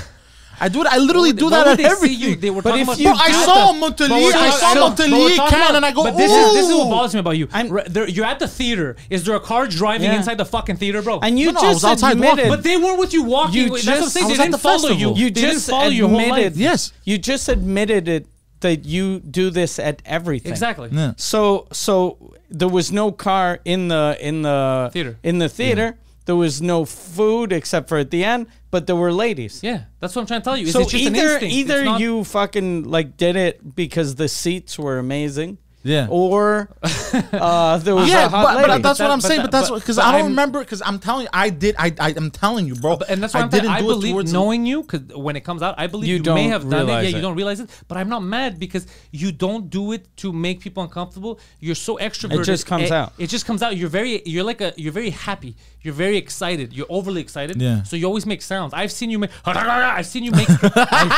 I do it. I literally do that at everything. They were But talking if about. you I saw Montelier. I saw no, but we're Montelier can, and I go, But this is this is what bothers me about you. I'm- Re- there- you're at the theater. Is there a car driving inside the fucking theater, bro? And you No, no, I just admitted. but they weren't with you walking. You That's what I'm just- saying. They didn't follow you. you just admitted. Yes. You just admitted it that you do this at everything. Exactly. Yeah. So so there was no car in the in the Theater. In the theater, there was no food except for at the end, but there were ladies. Yeah, that's what I'm trying to tell you. It's, So it's just an either either you fucking like did it because the seats were amazing, Yeah. or uh, there was yeah, a hot but, lady. but that's That- what I'm but saying. that- But that's but- because I don't I'm- remember. Because I'm telling you, I did. I, I I'm telling you, bro. and that's why I I'm didn't I do it believe towards knowing you because when it comes out, I believe You you, may have done it. Yeah, it. you don't realize it. But I'm not mad because you don't do it to make people uncomfortable. You're so extroverted. It just comes it, out. It just comes out. You're very. You're like a. You're very happy. You're very excited. You're overly excited. Yeah. So you always make sounds. I've seen you make. I've seen you make. I've,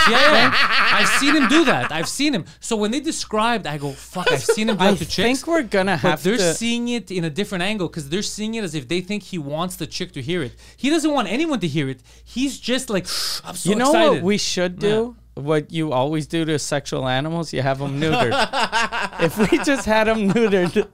yeah, yeah. I've seen him do that. I've seen him. So when they described, I go, "Fuck!" I've seen him do I to chicks. think we're gonna But have they're to. seeing it in a different angle because they're seeing it as if they think he wants the chick to hear it. He doesn't want anyone to hear it. He's just like, I'm so you know excited. what we should do? What you always do to sexual animals? You have them neutered. if we just had them neutered,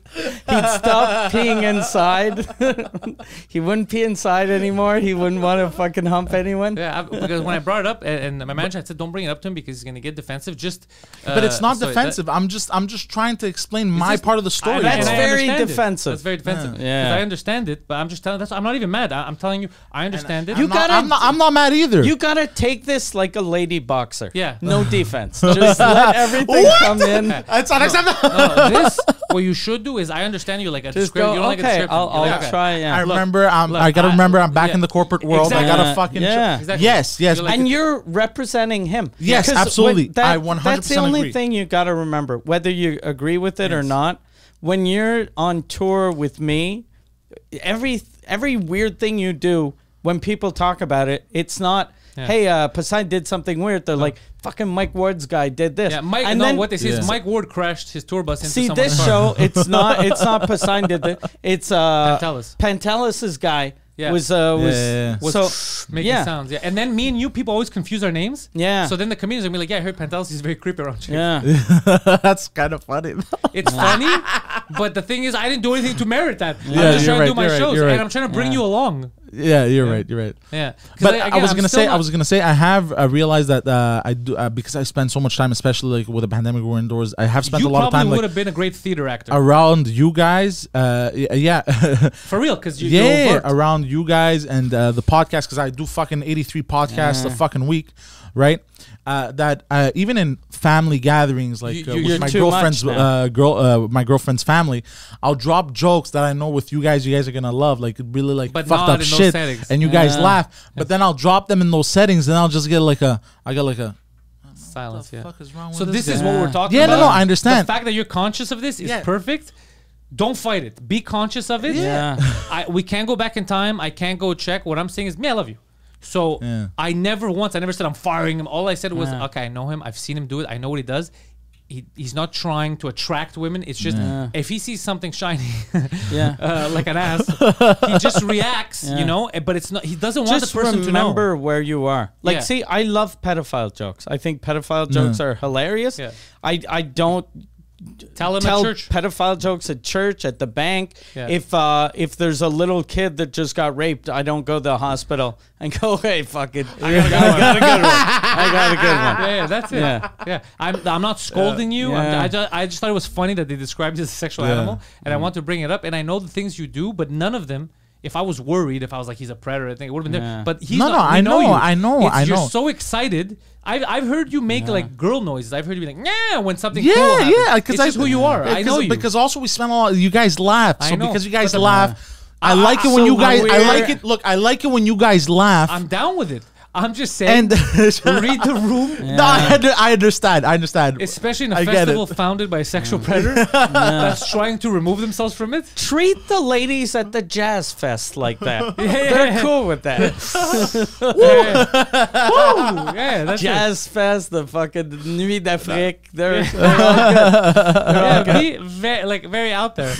he'd stop peeing inside. he wouldn't pee inside anymore. He wouldn't want to fucking hump anyone. Yeah, I, because when I brought it up, and, and my manager had said, "Don't bring it up to him because he's gonna get defensive." Just, But it's uh, not so that- defensive. I'm just I'm just trying to explain my just- part of the story. I- That's and bro. I very understand it. defensive. That's very defensive. Yeah. Yeah. 'Cause I understand it, but I'm just telling. That's I'm not even mad. I, I'm telling you, I understand it. You I'm gotta- I'm not. I'm not mad either. You gotta take this like a lady boxer. Yeah. No defense. Just let everything come in. it's unacceptable. no, this what you should do is I understand you like a Just description. go, You don't like a okay, description. I'll, I'll like, okay. try. Yeah. I Look, remember. Um, look, I gotta I- remember. I'm back yeah. in the corporate world. I gotta fucking. yeah. Exactly. Yes. Yes. You're like- and you're representing him. Yes. absolutely. that- I 100% That's the only agree. thing you got to remember, whether you agree with it or not. When you're on tour with me, every every weird thing you do, when people talk about it, it's not. Yeah. Hey, uh, Poseidon did something weird. They're like, fucking Mike Ward's guy did this. Yeah, Mike. And no, then- what they say Yeah. is Mike Ward crashed his tour bus into See this car. show, it's not it's not Poseidon did it. It's uh Pantelis. Pantelis's guy Yeah. was uh was Yeah, yeah, yeah. Was so making yeah. sounds. Yeah, and then me and you people always confuse our names. Yeah. So then the comedians are gonna be like, "Yeah, I heard Pantelis is very creepy around chicks." Yeah. That's kind of funny. It's funny, but the thing is, I didn't do anything to merit that. Yeah, I'm just trying right, to do my right, shows, right. and I'm trying to bring Yeah. you along. Yeah, you're right. You're right. Yeah, But I- I, was I'm gonna say, I was gonna say, I have uh, realized that uh, I do uh, because I spend so much time, especially like with the pandemic, we're indoors. I have spent You a lot of probably time would like have been a great theater actor around you guys. Uh, yeah, for real, because you, yeah, around you guys and uh, the podcast because I do fucking eighty three podcasts a fucking week, right? Uh, that uh, even in family gatherings, like You- uh, with my girlfriend's uh, girl, uh, my girlfriend's family, I'll drop jokes that I know with you guys, you guys are gonna love, like really like But fucked up shit, and you guys Yeah. laugh. But then I'll drop them in those settings, and I'll just get like a, I get like a, silence. the Yeah. fuck is wrong So this this is what we're talking Yeah, about. no, no, I understand. The fact that you're conscious of this is Yeah. perfect. don't fight it. Be conscious of it. Yeah. I, we can't go back in time. I can't go check. What I'm saying is, me, I love you. So Yeah. I never once, I never said I'm firing him. All I said was, Yeah. okay, I know him. I've seen him do it. I know what he does. He, he's not trying to attract women. It's just Yeah. if he sees something shiny, Yeah. uh, like an ass, he just reacts, Yeah. you know. But it's not. He doesn't want Just the person to know. where you are. Like, Yeah. see, I love pedophile jokes. I think pedophile jokes are hilarious. Yeah. I I don't Tell him tell at church. pedophile jokes at church, at the bank. Yeah. If uh if there's a little kid that just got raped, I don't go to the hospital and go, hey, fuck it. I got, a good one. I got a good one. Yeah, yeah, that's it. Yeah. Yeah, I'm, I'm not scolding you. I'm, Yeah. I, just, I just thought it was funny that they described you as a sexual Yeah. animal, and I want to bring it up. And I know the things you do, but none of them. If I was worried, if I was like he's a predator, I think it would have been Yeah. there. But he's No, not, no, I know, you. I know, It's- I You're so excited. I've, I've heard you make like girl noises. I've heard you be like, yeah, when something Yeah, cool happens. yeah. Because that's who you are. Yeah, I know you. Because also we spend a lot. You guys laugh. I So know, because you guys laugh, I like it when so you guys. I like it. Look, I like it when you guys laugh. I'm down with it. I'm just saying. and read the room. no, I, I understand. I understand. Especially in a I festival founded by a sexual predator that's trying to remove themselves from it. Treat the ladies at the jazz fest like that. yeah, They're cool with that. Woo! Yeah, that's it. jazz fest, the fucking Nuit d'Afrique. They're, yeah, be very, like very out there.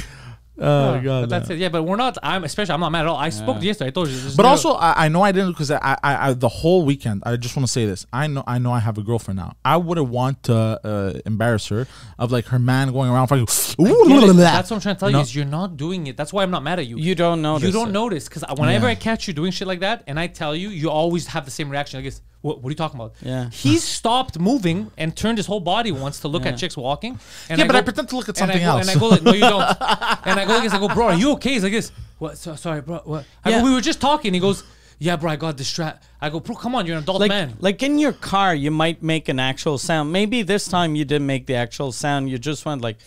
Oh God! but that's it. Yeah, but we're not. I'm especially. I'm not mad at all. I spoke yesterday. I told you. there's But no- also, I, I know I didn't because I, I, I, the whole weekend. I just want to say this. I know, I know, I have a girlfriend now. I wouldn't want to uh, embarrass her of like her man going around fucking. Get it. That's what I'm trying to tell No. you is you're not doing it. That's why I'm not mad at you. you don't notice. you don't it. notice because whenever Yeah. I catch you doing shit like that, and I tell you, you always have the same reaction. I guess. What, what are you talking about? Yeah. He stopped moving and turned his whole body once to look Yeah. at chicks walking. And Yeah, but I pretend to look at and something go- else. And I go, like, no, you don't. and I go like this. I go, bro, are you okay? He's like this. What? So, sorry, bro. What? I Yeah. go, we were just talking. He goes, yeah, bro, I got distracted. I go, bro, come on, you're an adult Like, man. like in your car, you might make an actual sound. Maybe this time you didn't make the actual sound. You just went like,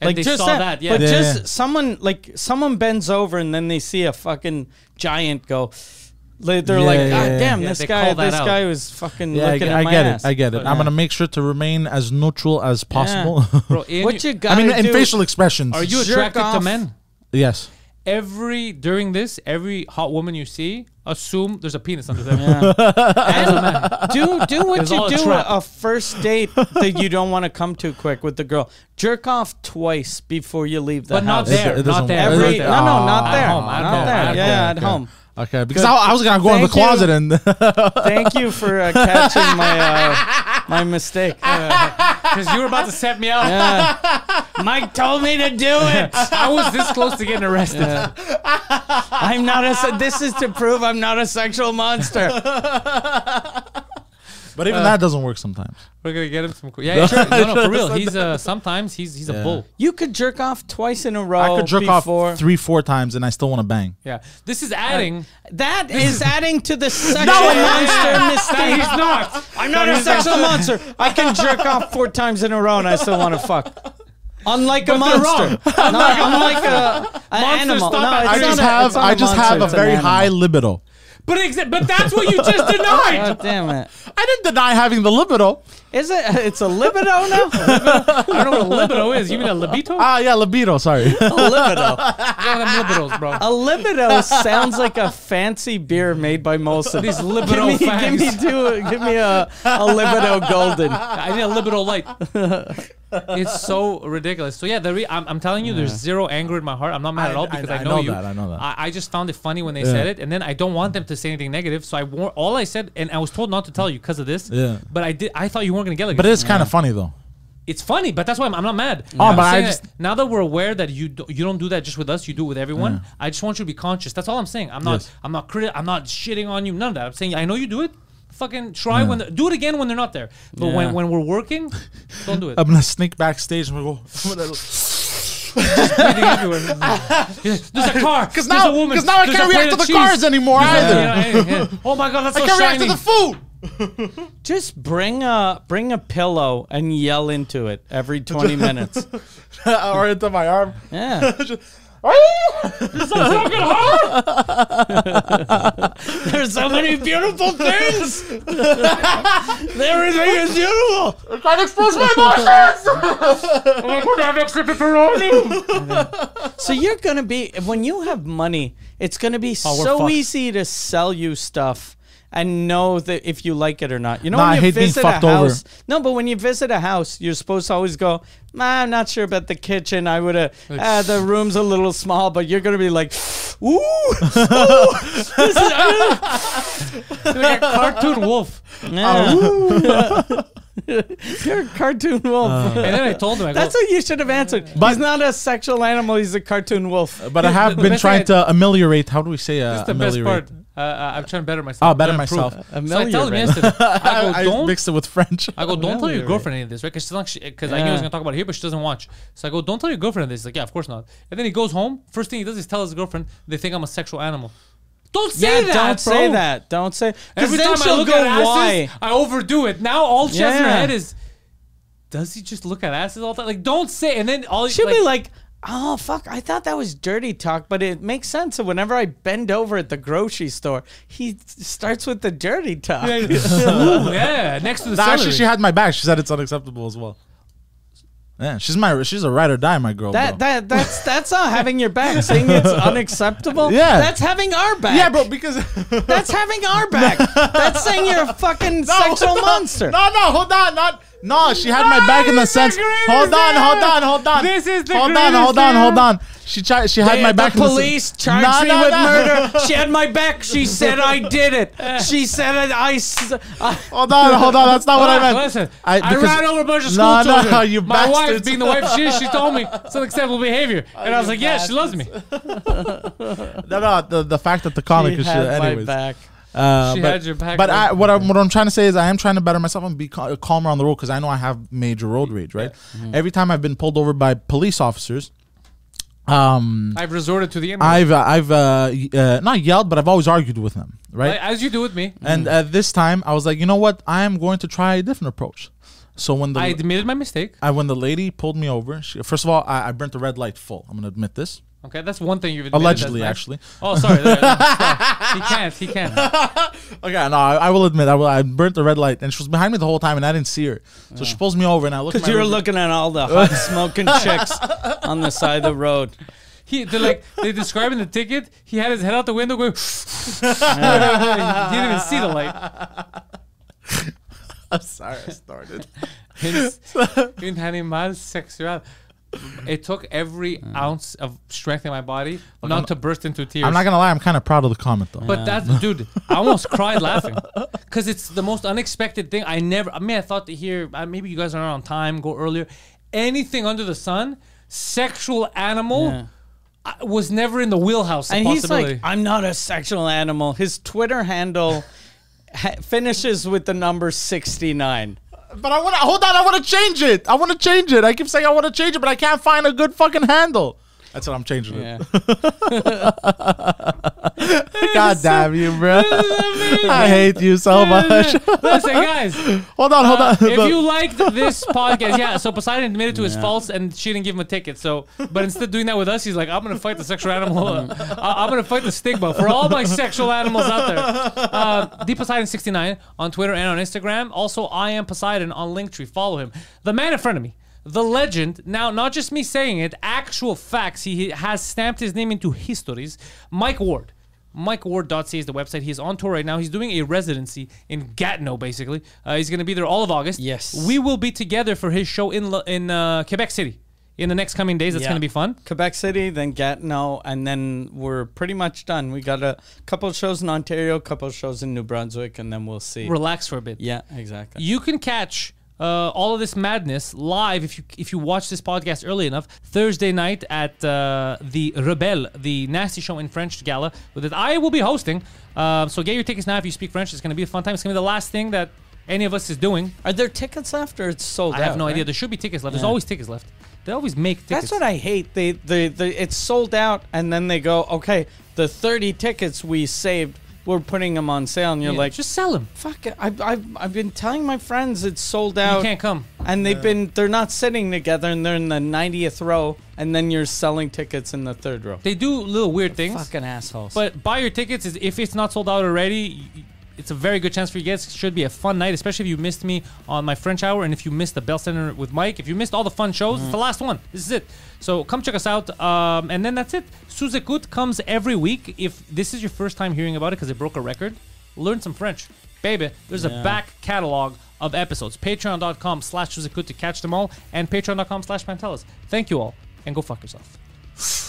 And like they just saw that, yeah. But Yeah, just yeah. someone like someone bends over and then they see a fucking giant go. Like, They're Yeah, like, God yeah. damn, Yeah, this guy, this out. guy was fucking Yeah, I, looking get- at I my get ass. it. I get it. But- I'm gonna make sure to remain as neutral as possible. bro, What your- you got? I mean, in facial expressions. are you jerk attracted to men? Yes. Every during this, every hot woman you see, assume there's a penis under there. Yeah. do do what It's you do a, a first date that you don't want to come too quick with the girl. Jerk off twice before you leave the But not house. there. It- it not doesn't- there. Every, not no, there. no, not ah, At there. home, at not home, there. at yeah, home. at Okay. home. Okay. Because I, I was gonna go in the Thank you. closet and. Thank you for uh, catching my uh, my mistake. Because you were about to set me up. Yeah. Mike told me to do it. I was this close to getting arrested. I'm not a. This is to prove I'm not a sexual monster. But even that doesn't work sometimes. We're gonna get him some. Cool. Yeah, sure. no, no, for real. He's uh, sometimes he's he's a bull. You could jerk off twice in a row. I could jerk before. off three, four times, and I still want to bang. Yeah, this is adding. That is adding to the sexual No, yeah, monster yeah. mystique. He's not. I'm not a sexual monster. I can jerk off four times in a row and I still want to fuck. Unlike a But they're monster. Not unlike a, an animal. No, I just a- have, it's not I a just have a very animal. high libido. But exa- but that's what you just denied. God damn it. I didn't deny having the libido. Is it? It's a libido now? I don't know what a libido is. You mean a libido? Ah, yeah, libido. Sorry. a libido. One of them libidos, bro. A libido sounds like a fancy beer made by Molson. These give libido me, give me, two, give me a, a libido golden. I need a libido light. it's so ridiculous. So yeah, the re- I'm, I'm telling you, there's zero anger in my heart. I'm not mad I- at all because I- because I I, know, know you. that, I know that. I, I just found it funny when they Yeah. said it, and then I don't want them to say anything negative. So I war- all I said, and I was told not to tell you because of this. Yeah. But I did. I thought you weren't gonna get like. But it's kind of funny though. it's funny, but that's why I'm, I'm not mad. Oh, I'm but I saying just- that now that we're aware that you do, you don't do that just with us, you do it with everyone. I just want you to be conscious. That's all I'm saying. I'm not Yes. I'm not criti- I'm not shitting on you. None of that. I'm saying I know you do it. Fucking try when the, do it again when they're not there. But Yeah. when when we're working, don't do it. I'm gonna sneak backstage and we go. Breathing everywhere. There's a car. Because There's now, a woman. because now I can't react to the cars anymore either. Oh my god, that's I so can't react shiny. to the food. Just bring a bring a pillow and yell into it every 20 minutes. or into my arm. Yeah. Just, Is that fucking hard? There's so many beautiful things. Everything is beautiful. I can't express my emotions. So you're gonna be when you have money, it's gonna be Oh, so fucked. easy to sell you stuff and know that if you like it or not. You know, Nah, when I you hate being visit fucked a over. house. No, but when you visit a house, you're supposed to always go. "Nah, I'm not sure about the kitchen. I would have. Uh, the room's a little small, but you're gonna be like, ooh, ooh. This is- like a cartoon wolf. Yeah. You're a cartoon wolf. And then I told him, I go, That's what you should have answered. But he's not a sexual animal. He's a cartoon wolf. But I have The been best trying thing to ameliorate. How do we say uh, That's the best ameliorate? Part. Uh, uh, I'm trying to better myself. Oh, better to improve. myself. So I tell him Ameliorate. yesterday. I go, I don't. mixed it with French. I go, don't tell your girlfriend any of this, right? Because because I knew I was gonna talk about it here, but she doesn't watch. So I go, don't tell your girlfriend this. He's like, yeah, of course not. And then he goes home. First thing he does is tell his girlfriend they think I'm a sexual animal. Don't say Yeah, that. don't bro. say that. Don't say. Every time I look go, at asses, why? I overdo it. Now all she has in her head is, does he just look at asses all the time? Like, don't say. And then all She'll like, be like, oh, fuck, I thought that was dirty talk, but it makes sense. So whenever I bend over at the grocery store, he starts with the dirty talk. Ooh, yeah, next to the Nah, celery. actually, she had my back. She said it's unacceptable as well. Yeah, she's my she's a ride or die, my girl. That, bro. that that's that's not having your back. Saying it's unacceptable. Yeah. that's having our back. yeah, bro. Because that's having our back. that's saying you're a fucking sexual no, monster. No, no, hold on, not. No, she had my back in the this is the sense. Hold on, hold on, hold on. This is the hold on, hold on, hold on. She tried. She had my back. the in the sen- police charged me with murder. She had my back. She said I did it. She said. I. Hold on, hold on. That's not what I meant. Listen, I- I, ran over a bunch of school No, no, children. you My wife, being the wife she is, she told me it's unacceptable behavior, and I was like, yeah, she loves me. No, no. The, the fact that the comic She is had shit. my Anyways, back. Uh, She but, had your back, But. I, what I'm what I'm trying to say is I am trying to better myself and be cal- calmer on the road because I know I have major road rage. Right. Mm-hmm. Every time I've been pulled over by police officers, um, I've resorted to the. I've uh, I've uh, uh, not yelled, but I've always argued with them. Right. as you do with me. And uh, this time I was like, you know what? I am going to try a different approach. So when the I admitted my mistake. I, when the lady pulled me over, she, first of all, I, I burnt the red light full. I'm gonna admit this. Okay, that's one thing you've admitted. Allegedly, nice. actually. Oh, sorry. there, no, he can't. He can't. Okay, no, I, I will admit, I will. I burnt the red light, and she was behind me the whole time, and I didn't see her. So she pulls me over, and I look. at Because you were rear- looking at all the hot smoking chicks on the side of the road. He, they're like they describe in the ticket. He had his head out the window going. he didn't even see the light. I'm sorry, I started. It's un animal sexual. It took every ounce of strength in my body not to burst into tears. I'm not gonna lie, I'm kind of proud of the comment though. But that's dude, I almost cried laughing because it's the most unexpected thing. I never. I mean, I thought to hear uh, maybe you guys are not on time, go earlier. Anything under the sun, sexual animal, Yeah. uh, was never in the wheelhouse. Of And he's possibility. like, I'm not a sexual animal. His Twitter handle ha- finishes with the number 69. But I want to hold on. I want to change it. I want to change it. I keep saying I want to change it, but I can't find a good fucking handle. That's what I'm changing Yeah. it. God damn you, bro! I hate you so much. Listen, guys. hold on, hold Uh, on. if you liked this podcast, yeah. So Poseidon admitted to his faults, and she didn't give him a ticket. So, but instead of doing that with us, he's like, "I'm gonna fight the sexual animal. uh, I- I'm gonna fight the stigma for all my sexual animals out there." Uh, the Poseidon 69 on Twitter and on Instagram. Also, I am Poseidon on Linktree. Follow him. The man in front of me. The legend, now not just me saying it, actual facts. He has stamped his name into histories. Mike Ward. MikeWard.ca is the website. He's on tour right now. He's doing a residency in Gatineau, basically. Uh, he's going to be there all of August. Yes. We will be together for his show in in uh, Quebec City in the next coming days. It's Yeah. going to be fun. Quebec City, then Gatineau, and then we're pretty much done. We got a couple of shows in Ontario, a couple of shows in New Brunswick, and then we'll see. Relax for a bit. yeah, exactly. You can catch uh, all of this madness live if you if you watch this podcast early enough Thursday night at uh, the Rebelle, the nasty show in French gala that I will be hosting. Uh, so get your tickets now if you speak French. It's going to be a fun time. It's going to be the last thing that any of us is doing. Are there tickets left or it's sold I out? I have no idea. There should be tickets left. There's always tickets left. They always make tickets. That's what I hate. They, they, they, it's sold out, and then they go, okay, the 30 tickets we saved, we're putting them on sale, and you're Yeah, like, just sell them. fuck it. I've, I've, I've been telling my friends it's sold out. You can't come. and they've been they're not sitting together and they're in the 90th row and then you're selling tickets in the third row. They do little weird things. Fucking assholes. But buy your tickets. Is if it's not sold out already, y- it's a very good chance for you guys. It should be a fun night, especially if you missed me on my French hour and if you missed the Bell Center with Mike. If you missed all the fun shows, it's the last one. This is it. So come check us out. Um, and then that's it. Écoute comes every week. If this is your first time hearing about it because it broke a record, learn some French. Baby, there's a back catalog of episodes. Patreon.com slash Écoute to catch them all and patreon.com slash Pantelis. Thank you all and go fuck yourself.